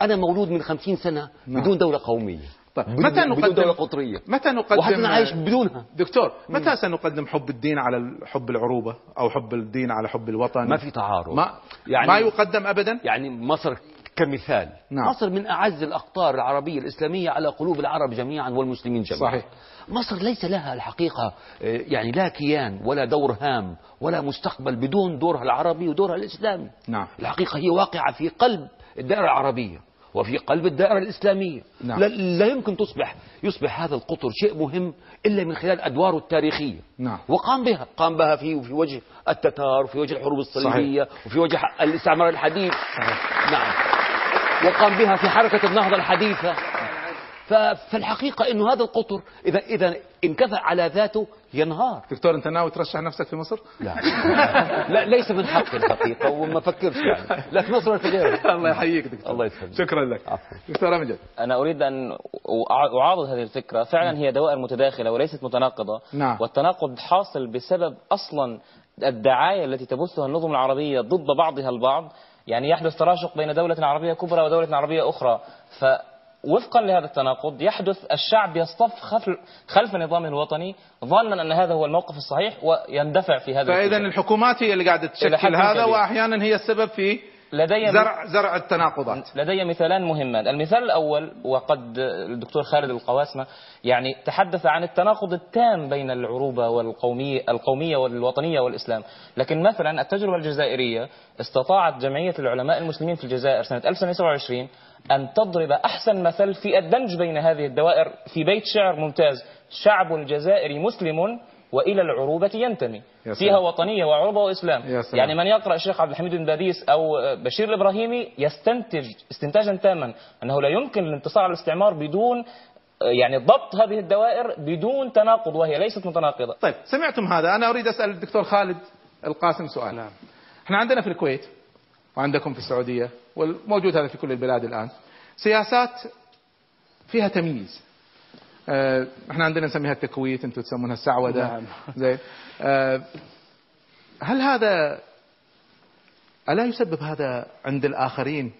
أنا مولود من خمسين سنة نعم. بدون دولة قومية. طيب بدون- متى بدون نقدم دولة قطرية؟ متى نقدم وحتى أنا عايش بدونها. دكتور متى سنقدم حب الدين على حب العروبة أو حب الدين على حب الوطن؟ ما في تعارض. ما يعني- ما يقدم أبدا؟ يعني مصر كمثال. نعم. مصر من أعز الأقطار العربية الإسلامية على قلوب العرب جميعا والمسلمين جميعا. صحيح. مصر ليس لها الحقيقة آه، يعني لا كيان ولا دور هام ولا مستقبل بدون دورها العربي ودورها الإسلامي. نعه الحقيقة هي واقعة في قلب الدائرة العربية وفي قلب الدائرة الإسلامية. نعم. لا, لا يمكن تصبح يصبح هذا القطر شيء مهم إلا من خلال أدواره التاريخية. نعم. وقام بها قام بها في في وجه التتار وفي وجه الحروب الصليبية وفي وجه الاستعمار الحديث. نعم. وقام بها في حركة النهضة الحديثة. فالحقيقة أنه هذا القطر إذا إذا انكفأ على ذاته ينهار. دكتور أنت ناوي ترشح نفسك في مصر؟ لا. لا ليس من حقي الحقيقة وما فكرش يعني. لا في مصر ولا في غيره الله يحييك دكتور. الله يسلمك. شكرا لك. دكتور أمجد. أنا أريد أن أع- أعارض هذه الفكرة. فعلا هي دوائر متداخلة وليست متناقضة. نعم. والتناقض حاصل بسبب أصلا الدعاية التي تبثها النظم العربية ضد بعضها البعض. يعني يحدث تراشق بين دولة عربية كبرى ودولة عربية أخرى فوفقا لهذا التناقض يحدث الشعب يصطف خلف, نظامه الوطني ظنا أن هذا هو الموقف الصحيح ويندفع في هذا الاتجاه. الحكومات هي اللي حد تشكل هذا كبير. واحيانا هي السبب في لدي زرع زرع التناقضات. لدي مثالان مهمان. المثال الأول وقد الدكتور خالد القواسمة يعني تحدث عن التناقض التام بين العروبة والقومية القومية والوطنية والإسلام. لكن مثلا التجربة الجزائرية استطاعت جمعية العلماء المسلمين في الجزائر سنة 1927 أن تضرب أحسن مثل في الدمج بين هذه الدوائر في بيت شعر ممتاز. شعب الجزائر مسلم وإلى العروبة ينتمي. فيها وطنية وعروبة وإسلام. يعني من يقرأ الشيخ عبد الحميد بن باديس أو بشير الإبراهيمي يستنتج استنتاجا تاما أنه لا يمكن الانتصار على الاستعمار بدون يعني ضبط هذه الدوائر بدون تناقض وهي ليست متناقضة طيب سمعتم هذا أنا أريد أسأل الدكتور خالد القاسم سؤال نعم. إحنا عندنا في الكويت وعندكم في السعودية والموجود هذا في كل البلاد الآن سياسات فيها تمييز إحنا عندنا نسميها التكويت أنتم تسمونها السعودة. نعم. زين. آه، هل هذا ألا يسبب هذا عند الآخرين؟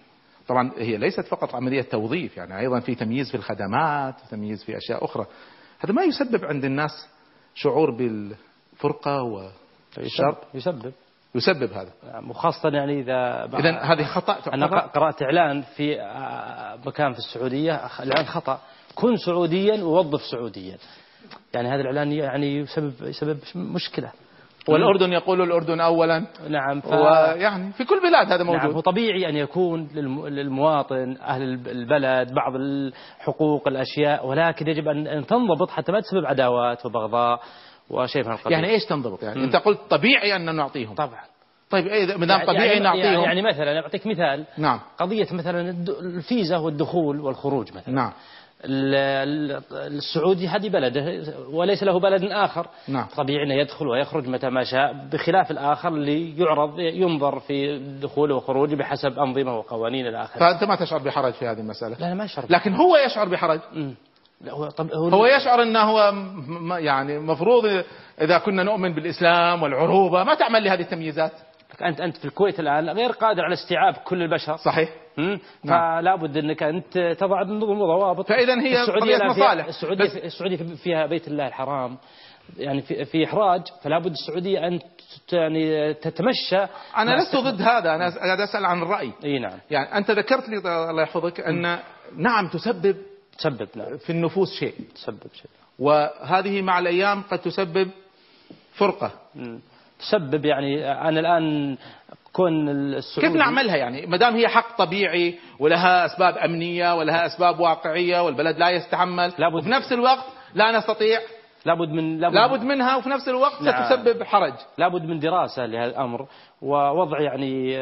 طبعا هي ليست فقط عملية توظيف يعني أيضا في تمييز في الخدمات تمييز في أشياء أخرى. هذا ما يسبب عند الناس شعور بالفرقة والشر يسبب. يسبب. هذا. نعم، وخاصة يعني إذا اذا هذه خطا أنا؟ قرأت إعلان في آه، مكان في السعودية إعلان خطأ. كن سعوديا ووظف سعوديا. يعني هذا الإعلان يعني يسبب يسبب مشكلة. والأردن يقول الأردن اولا. نعم ف... ويعني في كل بلاد هذا نعم موجود وطبيعي أن يكون للم- للمواطن أهل الب- البلد بعض الحقوق الأشياء. ولكن يجب أن أن تنضبط حتى ما تسبب عداوات وبغضاء وشيء من القبيل يعني إيش تنضبط؟ يعني مم. أنت قلت طبيعي أن نعطيهم. طبعا. طيب إيه ما دام طبيعي يعني نعطيهم. يعني مثلا أعطيك مثال. نعم. قضية مثلا الفيزا والدخول والخروج مثلا. نعم. السعودي هذه بلده وليس له بلد آخر. نعم. طبيعي أنه يدخل ويخرج متى ما شاء بخلاف الآخر اللي يعرض ينظر في دخوله وخروجه بحسب أنظمة وقوانين إلى آخره. فأنت ما تشعر بحرج في هذه المسألة؟ لا لا ما يشعر لكن هو يشعر بحرج. لا هو طب هو يشعر إنه هو يعني مفروض إذا كنا نؤمن بالإسلام والعروبة ما تعمل لي هذه التمييزات أنت أنت في الكويت الآن غير قادر على استيعاب كل البشر. صحيح. فلا بد أنك أنت تضع نظم وضوابط فإذا هي فيها- مصالح. السعودية السعودية فيها بيت الله الحرام. يعني في, في إحراج فلا بد السعودية أن يعني تتمشى. أنا لست ضد هذا أنا قاعد أسأل عن الرأي. إي نعم. يعني أنت ذكرت لي الله يحفظك أن نعم تسبب تسبب نعم. في النفوس شيء. تسبب شيء. وهذه مع الأيام قد تسبب فرقة. مم. تسبب يعني أنا الآن كون السعودي كيف نعملها يعني؟ ما دام هي حق طبيعي ولها أسباب أمنية ولها أسباب واقعية والبلد لا يستحمل لابد- وفي نفس الوقت لا نستطيع. لابد من لابد, لابد منها وفي نفس الوقت نعم. ستسبب حرج. لابد من دراسة لهذا الأمر ووضع يعني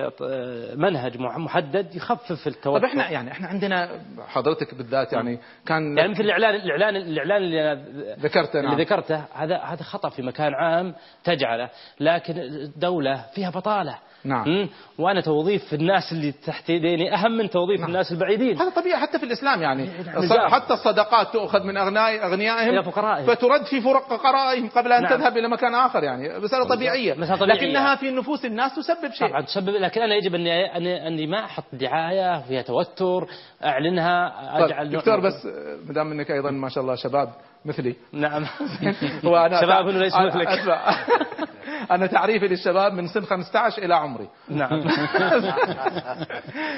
منهج محدد يخفف التوتر. طيب إحنا يعني إحنا عندنا حضرتك بالذات يعني كان يعني مثل الاعلان الاعلان الإعلان اللي أنا ذكرته نعم. اللي ذكرته هذا هذا خطأ في مكان عام تجعله لكن الدولة فيها بطالة. نعم. وأنا توظيف الناس اللي تحت يديني أهم من توظيف نعم. الناس البعيدين هذا طبيعي حتى في الإسلام يعني نعم. حتى الصدقات تؤخذ من اغنياء أغنيائهم فقرائهم. فترد في فرق قرائهم قبل أن نعم. تذهب إلى مكان آخر يعني مسألة طبيعية مسألة طبيعية. لكنها في نفوس الناس تسبب شيء طبعا تسبب لكن أنا يجب اني اني, أني ما أحط دعاية فيها توتر أعلنها أجعل طيب دكتور بس ما دام إنك أيضا ما شاء الله شباب مثلي. نعم. (laughs) وأنا شباب ليس مثلك. أسمع. (laughs) أنا تعريفي للشباب من سن 15 إلى عمري. نعم. (laughs)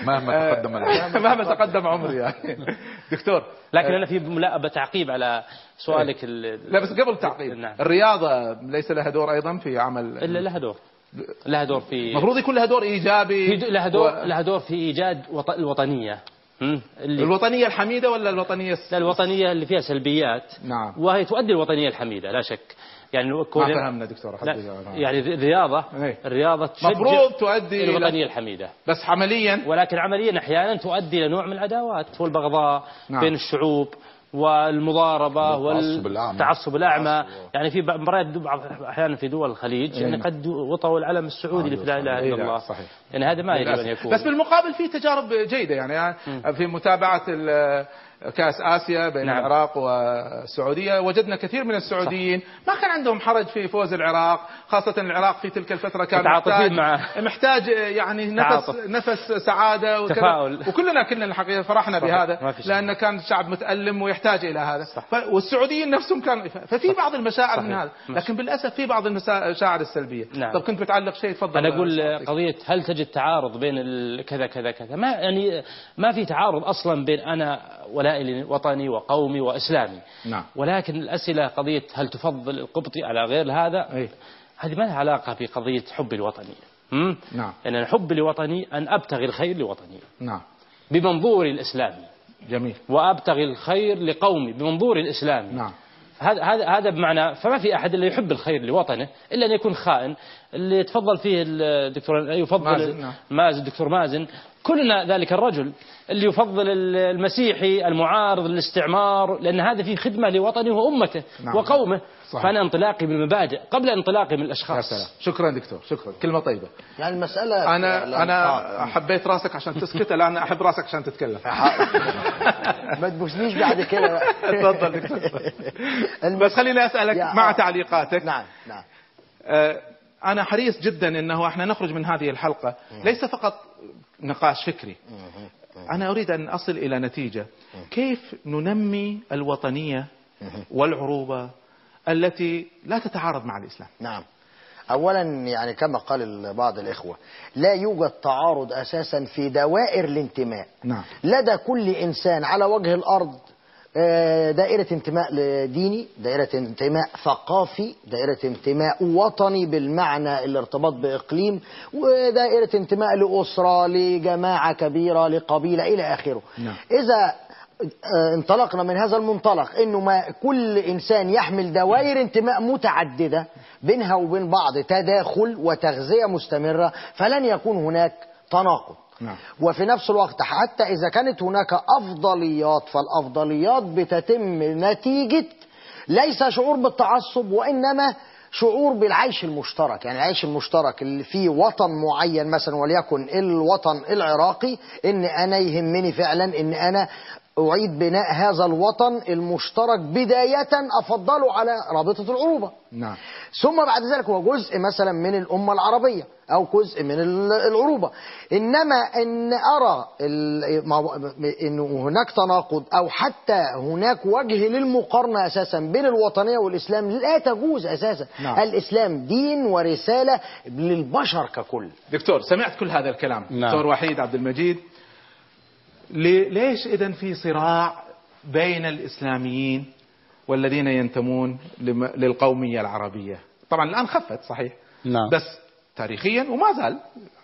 مهما تقدم العمر مهما تقدم عمري يعني. دكتور. لكن أنا في ملائمة تعقيب على سؤالك ال- لا بس قبل تعقيب. نعم. الرياضة ليس لها دور أيضا في عمل الا لها دور. لها دور في المفروض يكون لها دور إيجابي لها دور و- لها دور في إيجاد وط... الوطنية. اللي الوطنية الحميدة ولا الوطنية الس- لا، الوطنية اللي فيها سلبيات. نعم. وهي تؤدي الوطنية الحميدة لا شك. يعني ما كون فهمنا دكتور لا حبيبي. يعني إيه. الرياضة تشجع مفروض تؤدي إلى إلى- الحميدة. بس عمليا؟ ولكن عمليا أحيانا تؤدي إلى نوع من العداوات والبغضاء نعم. بين الشعوب والمضاربة والتعصب الأعمى. والتعصب الأعمى يعني في بعض- مباريات بعض أحيانا في دول الخليج يعني إيه. قد وطوا العلم السعودي اللي في لا إله إيه، إلا لا، الله صحيح. يعني هذا ما يجب للأسف. يكون بس بالمقابل في تجارب جيدة يعني في متابعة كأس آسيا بين نعم. العراق والسعودية وجدنا كثير من السعوديين ما كان عندهم حرج في فوز العراق خاصة العراق في تلك الفترة كان محتاج معه. محتاج يعني نفس تعاطف. نفس سعادة وكذا تفاؤل. وكلنا كلنا الحقيقة فرحنا صحيح. بهذا. لأن كان الشعب متألم ويحتاج إلى هذا ف- والسعوديين نفسهم كانوا ففي بعض المشاعر من صحيح. هذا لكن بالأسف في بعض المشاعر السلبية نعم. طب كنت بتعلق شيء تفضل أنا أقول قضية هل تجد تعارض بين كذا كذا كذا ما يعني ما في تعارض أصلا بين أنا ولائي وطني وقومي وإسلامي. نعم. ولكن الأسئلة قضية هل تفضل القبطي على غير هذا؟ أي. هذه ما لها علاقة بقضية حبي الوطني؟ نعم. يعني حبي لوطني أن أبتغي الخير لوطني. نعم. بمنظوري الإسلامي. جميل. وأبتغي الخير لقومي. بمنظوري الإسلامي. نعم. هذا هذا هذا بمعنى فما في أحد اللي يحب الخير لوطنه إلا أن يكون خائن. اللي يتفضل فيه الدكتور يفضل مازن، نعم. مازن الدكتور مازن. كلنا ذلك الرجل اللي يفضل المسيحي المعارض للاستعمار لأن هذا فيه خدمة لوطنه وأمته نعم. وقومه. صحيح. فأنا انطلاقي بالمبادئ قبل انطلاقي من يا الاشخاص سلام. شكرا دكتور شكرا. كلمة طيبة. يعني المسألة أنا آه. حبيت راسك عشان تسكت الآن أحب راسك عشان تتكلم. (laughs) ما تبوسنيش بعد كده. (laughs) تفضل دكتور. بس خليني أسألك يا- مع آه. تعليقاتك. نعم نعم. آه، أنا حريص جدا إنه إحنا نخرج من هذه الحلقة. ليس فقط نقاش فكري. أنا أريد أن أصل إلى نتيجة. كيف ننمي الوطنية والعروبة التي لا تتعارض مع الإسلام؟ نعم. اولا يعني كما قال بعض الإخوة لا يوجد تعارض أساسا في دوائر الانتماء. نعم. لدى كل إنسان على وجه الأرض آه، دائرة انتماء ديني دائرة انتماء ثقافي دائرة انتماء وطني بالمعنى الارتباط بإقليم ودائرة انتماء لأسرة لجماعة كبيرة لقبيلة إلى آخره نعم. إذا آه، انطلقنا من هذا المنطلق إنه ما كل إنسان يحمل دوائر انتماء متعددة بينها وبين بعض تداخل وتغذية مستمرة فلن يكون هناك تناقض نعم. وفي نفس الوقت حتى إذا كانت هناك أفضليات فالأفضليات بتتم نتيجة ليس شعور بالتعصب وإنما شعور بالعيش المشترك. يعني العيش المشترك اللي فيه وطن معين مثلا وليكن الوطن العراقي إن أنا يهمني فعلا إن أنا أعيد بناء هذا الوطن المشترك بداية أفضله على رابطة العروبة. نعم. ثم بعد ذلك هو جزء مثلا من الأمة العربية أو جزء من ال- العروبة. إنما إن أرى إن هناك تناقض أو حتى هناك وجه للمقارنة أساسا بين الوطنية والإسلام لا تجوز أساسا. نعم. الإسلام دين ورسالة للبشر ككل. دكتور سمعت كل هذا الكلام. نعم. دكتور وحيد عبد المجيد. ليش اذا في صراع بين الإسلاميين والذين ينتمون للقومية العربية؟ طبعا الآن خفت صحيح. نعم. بس تاريخيا وما زال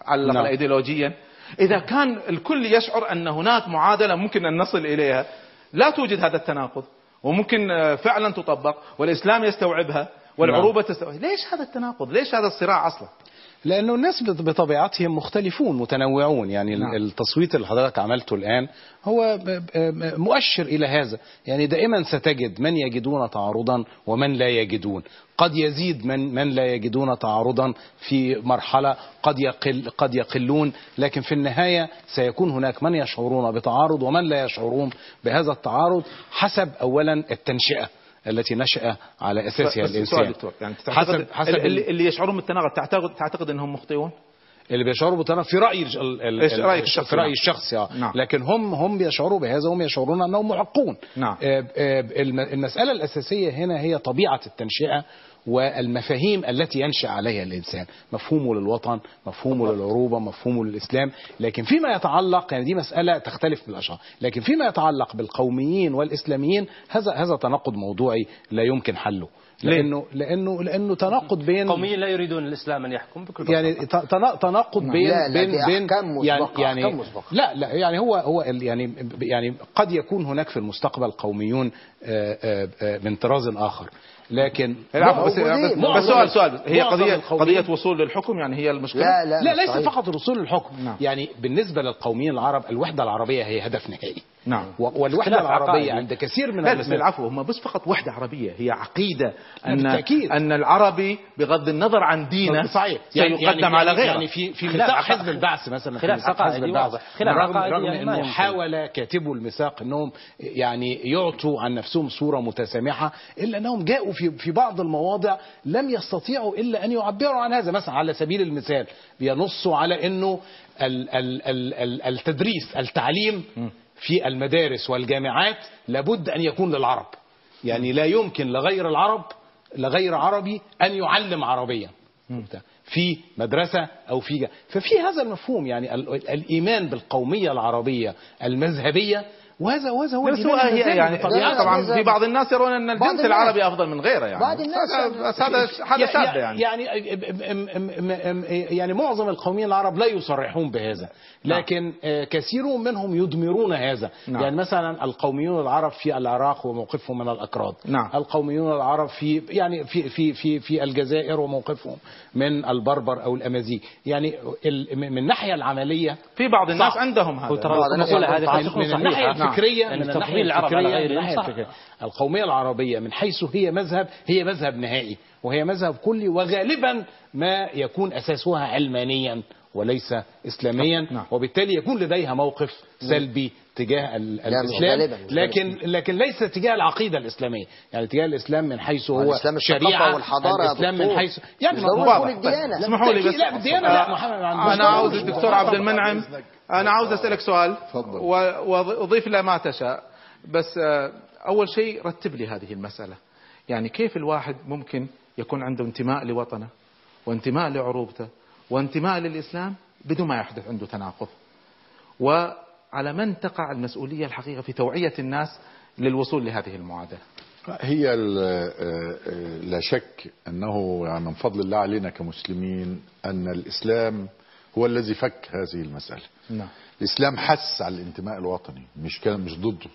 على الأقل نعم. ايديولوجيا. إذا كان الكل يشعر أن هناك معادلة ممكن أن نصل إليها لا توجد هذا التناقض وممكن آه، فعلا تطبق والإسلام يستوعبها والعروبة تستوعب ليش هذا التناقض؟ ليش هذا الصراع أصلا؟ لأنه الناس بط- بطبيعتهم مختلفون متنوعون. يعني نعم. التصويت اللي حضرتك عملته الآن هو مؤشر إلى هذا. يعني دائما ستجد من يجدون تعارضا ومن لا يجدون. قد يزيد من من لا يجدون تعارضا في مرحلة قد يقل قد يقلون. لكن في النهاية سيكون هناك من يشعرون بتعارض ومن لا يشعرون بهذا التعارض حسب اولا التنشئة. التي نشأ على الإنسان دكتور يعني حسب حسب اللي, اللي يشعرون بالتناقض تعتقد تعتقد إنهم مخطئون؟ اللي بيشعروا بالتناقض في الج- ال- رأيك الشخصي؟ في رايي نعم. الشخصي آه. نعم. لكن هم هم بيشعروا بهذا هم يشعرون أنهم معقون نعم. آه، آه، الم- المسألة الأساسية هنا هي طبيعة التنشئة والمفاهيم التي ينشأ عليها الإنسان مفهومه للوطن مفهومه للعروبة مفهومه للإسلام لكن فيما يتعلق يعني دي مسألة تختلف بالاشخاص لكن فيما يتعلق بالقوميين والإسلاميين هذا هذا تناقض موضوعي لا يمكن حله ليه؟ لأنه لأنه لأنه تناقض بين قوميين لا يريدون الإسلام أن يحكم بكل بساطة. يعني تناقض بين لا، لا، بين دي بين يعني يعني مسبقة. لا لا يعني هو هو يعني يعني قد يكون هناك في المستقبل قوميون آه، آه، آه، من طراز آخر لكن العفو بس, بس, بس سؤال سؤال. هي قضيه قضية وصول للحكم يعني هي المشكلة لا, لا ليس فقط الوصول للحكم نعم. يعني بالنسبة للقوميين العرب الوحدة العربية هي هدف نهائي نعم والوحدة العربية. عند كثير من لا بس العفو هم بس فقط وحدة عربية هي عقيدة لا، ان بالتأكيد. أن العربي بغض النظر عن دينه صحيح سيقدم على غيره يعني في في ميثاق. حزب البعث مثلا في خلاف ميثاق حزب البعث. خلاف رغم, رغم يعني انه. حاول كاتبو الميثاق إنهم يعني يعطوا عن نفسهم صورة متسامحة إلا أنهم جاءوا في في بعض المواضع لم يستطيعوا إلا أن يعبروا عن هذا مثلا على سبيل المثال بينصوا على إنه ال ال ال ال التدريس التعليم في المدارس والجامعات لابد أن يكون للعرب. يعني لا يمكن لغير العرب لغير عربي أن يعلم عربيا. في مدرسة أو في ففي هذا المفهوم يعني ال- الإيمان بالقومية العربية المذهبية وهذا وهذا هو بس هو هي يعني بطبيعته. طبعا في بعض الناس يرون أن الجنس. العربي أفضل من غيره يعني بعض الناس هذا بس هذا هذا شاذ يعني يعني يعني يعني معظم القوميين العرب لا يصرحون بهذا لكن آه، كثير منهم يدمرون هذا نعم. يعني مثلا القوميون العرب في العراق وموقفهم من الأكراد نعم. القوميون العرب في يعني في في في في الجزائر وموقفهم من البربر أو الامازيغ يعني من الناحية العملية في بعض الناس. عندهم هذا تكون من الناحيه الفكرية من تفضيل الناحية العرب على غيرهم صح. الفكرية القومية العربية من حيث هي مذهب هي مذهب نهائي وهي مذهب كلي وغالبا ما يكون أساسها علمانيا وليس اسلاميا وبالتالي يكون لديها موقف سلبي تجاه ال- لا، مش الإسلام. غالباً، مش لكن لكن ليس تجاه العقيدة الإسلامية. يعني تجاه الإسلام من حيث هو الإسلام الثقافة شريعة والحضارة يا الإسلام من. حيث يعني الديانة. اسمحوا لي بس لا بالديانه لا محمد أنا عاوز الدكتور عبد المنعم. أنا عاوز أسألك سؤال و- وأضيف له ما تشاء. بس آه، أول شيء رتب لي هذه المسألة. يعني كيف الواحد ممكن يكون عنده انتماء لوطنه وانتماء لعروبته؟ وانتماء للإسلام بدون ما يحدث عنده تناقض. وعلى من تقع المسؤولية الحقيقة في توعية الناس للوصول لهذه المعادلة؟ هي لا شك أنه يعني من فضل الله علينا كمسلمين أن الإسلام هو الذي فك هذه المسألة. نعم. الإسلام حس على الانتماء الوطني مش كان مش ضده.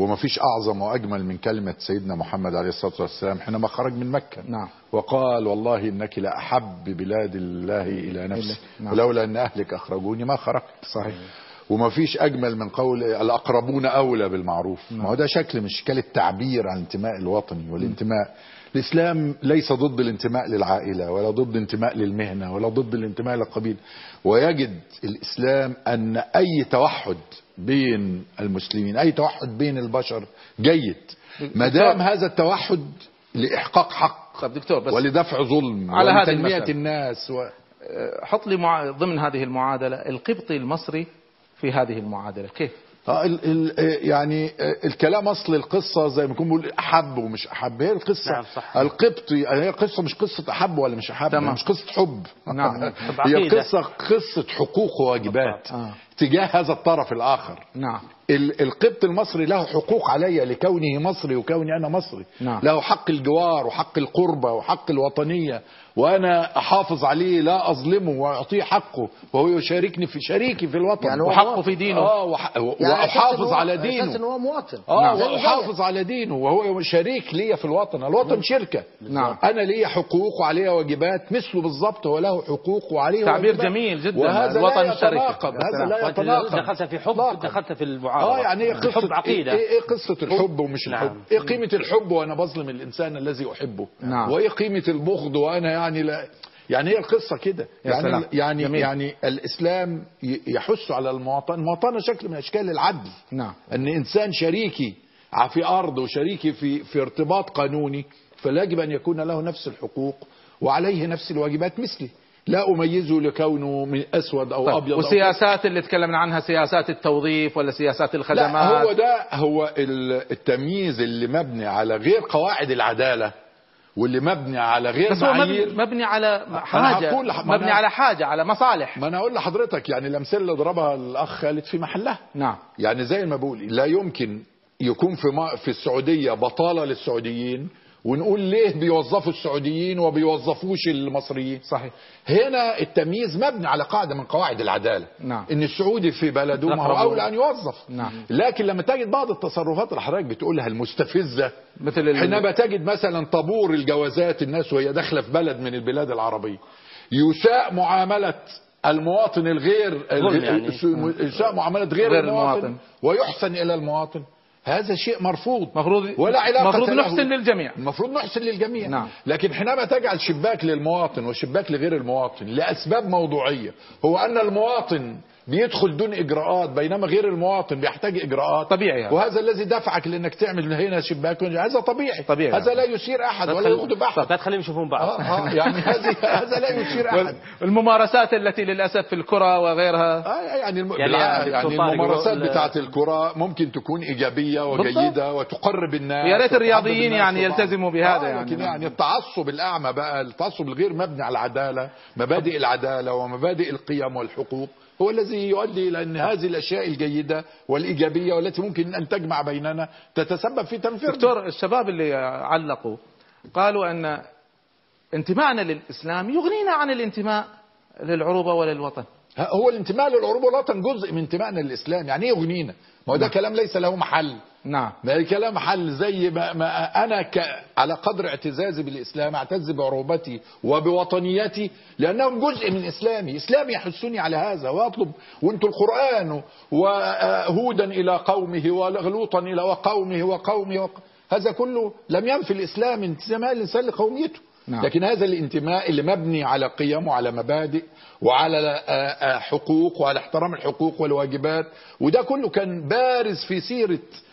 وما فيش أعظم وأجمل من كلمة سيدنا محمد عليه الصلاة والسلام حينما خرج من مكة. نعم. وقال والله إنك لأحب بلاد الله إلى نفسي. نعم. ولولا أن أهلك أخرجوني ما خرجت. صحيح. وما فيش أجمل من قول الأقربون أولى بالمعروف. ما هو ده شكل من اشكال التعبير عن الانتماء الوطني والانتماء. الإسلام ليس ضد الانتماء للعائلة ولا ضد الانتماء للمهنة ولا ضد الانتماء للقبيلة. ويجد الإسلام أن أي توحد بين المسلمين أي توحد بين البشر جيد ما دام هذا التوحد لإحقاق حق طب دكتور بس ولدفع ظلم على المسألة. الناس و... حط لي مع... ضمن هذه المعادلة القبطي المصري في هذه المعادلة كيف آه، ال ال آه، يعني الكلام أصل القصة زي ما يكون بيقول أحب ومش أحب هي القصة نعم، صح. القبطي هي القصة مش قصة أحب ولا مش أحب تمام. مش قصة حب نعم. (laughs) هي. القصة قصه حقوق وواجبات آه. تجاه هذا الطرف الآخر نعم ال- القبط المصري له حقوق علي لكونه مصري وكوني أنا مصري نعم. له حق الجوار وحق القربة وحق الوطنية وأنا أحافظ عليه لا أظلمه وأعطيه حقه وهو يشاركني في شريكي في الوطن يعني وحقه. في دينه آه وح... يعني أساس إن واحافظ هو- على أساس إن دينه هو مواطن آه نعم. وأحافظ على دينه وهو شريك ليا في الوطن الوطن شركة نعم. أنا ليا حقوق وعليا واجبات مثله بالظبط هو له حقوق وعليه تعبير واجبات. جميل جدا وهذا الوطن لا شركة. يتناقض يا هذا. لا وانت يتناقض دخلت في حب دخلت في المعارضة. آه يعني إيه قصة حب عقيدة. إيه, إيه قصة الحب ومش نعم. الحب إيه قيمة الحب وأنا بظلم الإنسان الذي أحبه. نعم. وإيه قيمة البغض وأنا يعني لا. يعني هي القصة كده. يا يعني سلام. يعني جميل. يعني الإسلام ي- يحث على المواطنة. المواطنة شكل من أشكال العدل. نعم. أن إنسان شريكي ع- في أرض وشريكي في في ارتباط قانوني فلا يجب أن يكون له نفس الحقوق وعليه نفس الواجبات مثلي. لا أميزه لكونه من أسود أو طيب. أبيض أو والسياسات اللي تكلمنا عنها سياسات التوظيف ولا سياسات الخدمات؟ لا هو ده هو ال- التمييز اللي مبني على غير قواعد العدالة واللي مبني على غير بس هو معايير. مبني, على ما مبني أنا- على حاجة على مصالح. ما أنا أقول لحضرتك يعني الأمثلة اللي ضربها الأخ خالد في محلها. نعم. يعني زي ما بقول لا يمكن يكون في ما في السعودية بطالة للسعوديين ونقول ليه بيوظفوا السعوديين وبيوظفوش المصريين؟ صحيح. هنا التمييز مبني على قاعدة من قواعد العدالة. نعم. إن السعودي في بلده ما هو أولى أن يوظف. نعم. لكن لما تجد بعض التصرفات اللي حضرتك بتقولها المستفزة. مثل حينما تجد مثلا طابور الجوازات الناس وهي داخلة في بلد من البلاد العربية يساء معاملة المواطن الغير يعني. يساء معاملة غير, غير المواطن, المواطن. ويحسن إلى المواطن. هذا شيء مرفوض مفروض ولا علاقة مفروض له. نحسن للجميع المفروض نحسن للجميع نعم. لكن حينما تجعل شباك للمواطن وشباك لغير المواطن لأسباب موضوعية هو أن المواطن بيدخل دون إجراءات بينما غير المواطن بيحتاج إجراءات. طبيعي هذا. وهذا الذي دفعك لأنك تعمل هنا شباك هذا طبيعي. طبيعي. هذا لا يثير أحد ولا يغضب أحد. لا تخليهم يشوفون بعض. آه آه يعني (laughs) هذه هذا لا يثير أحد. الممارسات التي للأسف في الكرة وغيرها. آه يعني الم... يعني يعني, يعني الممارسات بتاعت الكرة ممكن تكون إيجابية وجيدة وتقرب الناس يا ريت الرياضيين يعني. يلتزموا بهذا آه يعني. لكن يعني التعصب الأعمى بقى التعصب الغير مبني على العدالة مبادئ العدالة ومبادئ القيم والحقوق. هو الذي يؤدي إلى أن هذه الأشياء الجيدة والإيجابية والتي ممكن أن تجمع بيننا تتسبب في تنفير دكتور الشباب اللي علقوا قالوا أن انتمائنا للإسلام يغنينا عن الانتماء للعروبة وللوطن. هو الانتماء للعروبة والوطن جزء من انتمائنا للإسلام يعني إيه يغنينا؟ ما هو ده كلام ليس له محل. نعم. ده كلام حل زي ما, ما أنا ك على قدر اعتزازي بالإسلام اعتز بعروبتي وبوطنيتي لأنهم جزء من إسلامي، اسلامي يحثني على هذا. وأطلب وأنتم القرآن وهودا إلى قومه ولوطا إلى وقومه وقومه وق... هذا كله لم ينفي الإسلام انتماء الإنسان لقوميته. نعم. لكن هذا الانتماء اللي مبني على قيم وعلى مبادئ وعلى آه، آه، حقوق وعلى احترام الحقوق والواجبات. وده كله كان بارز في سيرة آه،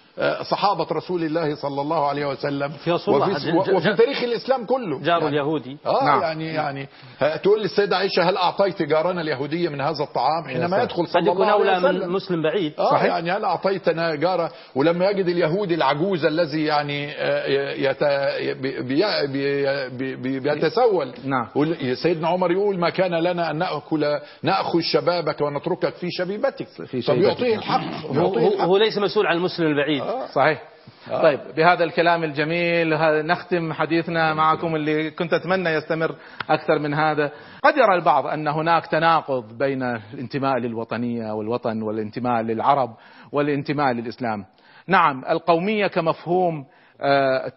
صحابة رسول الله صلى الله عليه وسلم. في رسول الله وفي, وفي تاريخ الإسلام كله. جاره يعني اليهودي. آه نعم. يعني يعني ه- تقول للسيدة عائشة هل أعطيت جارنا اليهودية من هذا الطعام؟ حينما. يدخل قد صلى يكون الله عليه أولى من وسلم. مسلم بعيد. آه صحيح. يعني هل أعطيتنا جارة؟ ولما يجد اليهودي العجوز الذي يعني آه، يت... بي... بي... بي... بي... بيتسول. نعم. سيدنا عمر يقول ما كان لنا أن نأكل نأخذ شبابك ونتركك في شيبتك. في طب. يعطيه الحق يعطيه هو, الحق. هو ليس مسؤول عن المسلم البعيد. صحيح. طيب بهذا الكلام الجميل نختم حديثنا معكم اللي كنت أتمنى يستمر أكثر من هذا. قد يرى البعض أن هناك تناقض بين الانتماء للوطنية والوطن والانتماء للعرب والانتماء للإسلام. نعم القومية كمفهوم آه،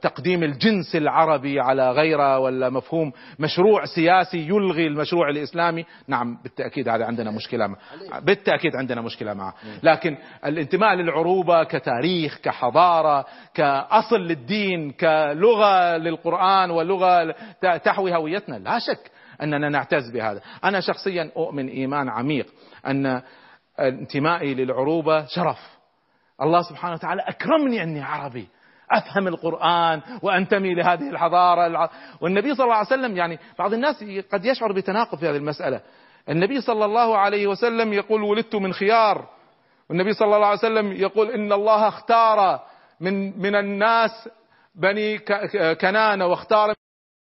تقديم الجنس العربي على غيره ولا مفهوم مشروع سياسي يلغي المشروع الإسلامي؟ نعم بالتأكيد هذا عندنا مشكلة معه بالتأكيد عندنا مشكلة معه. لكن الانتماء للعروبة كتاريخ كحضارة كأصل للدين كلغة للقرآن ولغة ت- تحوي هويتنا لا شك أننا نعتز بهذا. أنا شخصيا أؤمن إيمان عميق أن انتمائي للعروبة شرف. الله سبحانه وتعالى أكرمني أني عربي. أفهم القرآن وأنتمي لهذه الحضارة. الع... والنبي صلى الله عليه وسلم يعني بعض الناس قد يشعر بتناقض في هذه المسألة. النبي صلى الله عليه وسلم يقول ولدت من خيار. والنبي صلى الله عليه وسلم يقول إن الله اختار من من الناس بني ك- كنانة واختار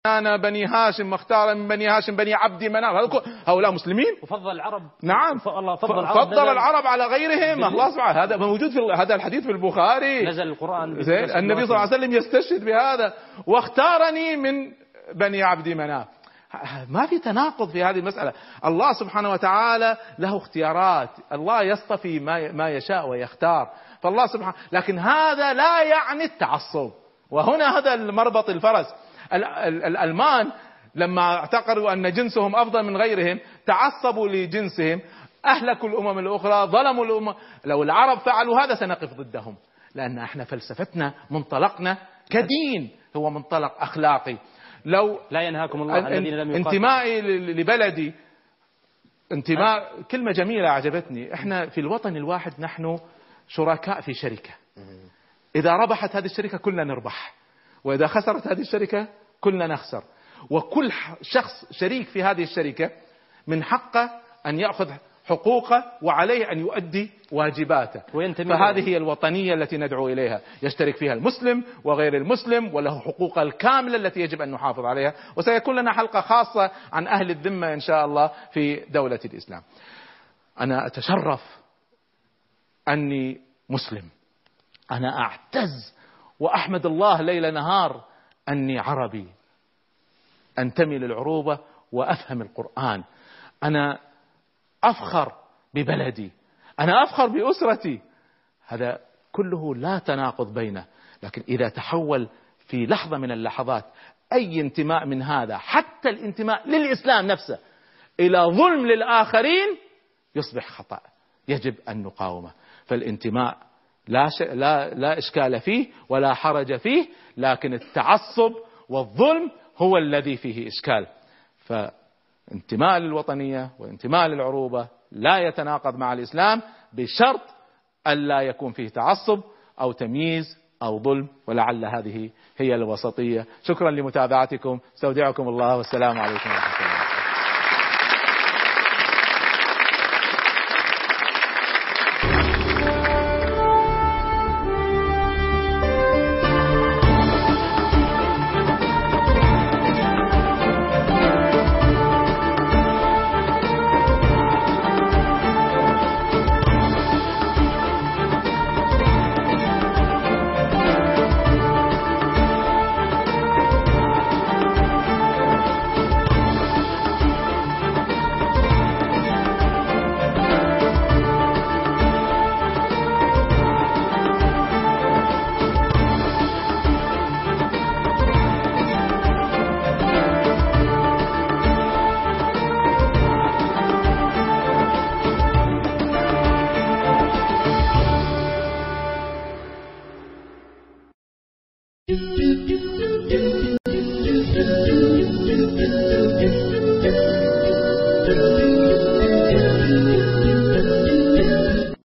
كنانة بني هاشم واختار من بني هاشم بني عبد مناف. هؤلاء مسلمين؟ وفضل العرب. نعم. الله فضل العرب. فضل العرب على غيرهم. الله سبحانه. هذا موجود في هذا الحديث في البخاري. نزل القرآن. زين. النبي صلى الله عليه وسلم يستشهد بهذا. واختارني من بني عبد مناف. ما في تناقض في هذه المسألة. الله سبحانه وتعالى له اختيارات. الله يصطفي ما ما يشاء ويختار. فالله سبحانه لكن هذا لا يعني التعصب. وهنا هذا المربط الفرس. ال- ال- الألمان لما اعتقدوا أن جنسهم أفضل من غيرهم تعصبوا لجنسهم أهلكوا الأمم الأخرى ظلموا الأمم. لو العرب فعلوا هذا سنقف ضدهم. لأن إحنا فلسفتنا منطلقنا كدين هو منطلق أخلاقي. لو لا ينهاكم الله عن الذين لم انتمائي لبلدي انتماء كلمة جميلة أعجبتني. إحنا في الوطن الواحد نحن شركاء في شركة. إذا ربحت هذه الشركة كلنا نربح. وإذا خسرت هذه الشركة كلنا نخسر. وكل شخص شريك في هذه الشركة من حقه أن يأخذ حقوقه وعليه أن يؤدي واجباته. وينتمي فهذه. هي الوطنية التي ندعو إليها. يشترك فيها المسلم وغير المسلم وله حقوقه الكاملة التي يجب أن نحافظ عليها. وسيكون لنا حلقة خاصة عن أهل الذمة إن شاء الله في دولة الإسلام. أنا أتشرف أني مسلم. أنا أعتز وأحمد الله ليل نهار أني عربي أنتمي للعروبة وأفهم القرآن. أنا أفخر ببلدي أنا أفخر بأسرتي. هذا كله لا تناقض بينه لكن إذا تحول في لحظة من اللحظات أي انتماء من هذا حتى الانتماء للإسلام نفسه إلى ظلم للآخرين يصبح خطأ يجب أن نقاومه. فالانتماء لا, ش... لا, لا إشكال فيه ولا حرج فيه لكن التعصب والظلم هو الذي فيه إشكال. فانتماء للوطنية وانتماء للعروبة لا يتناقض مع الإسلام بشرط ألا يكون فيه تعصب أو تمييز أو ظلم ولعل هذه هي الوسطية. شكرا لمتابعتكم. استودعكم الله والسلام عليكم ورحمة الله.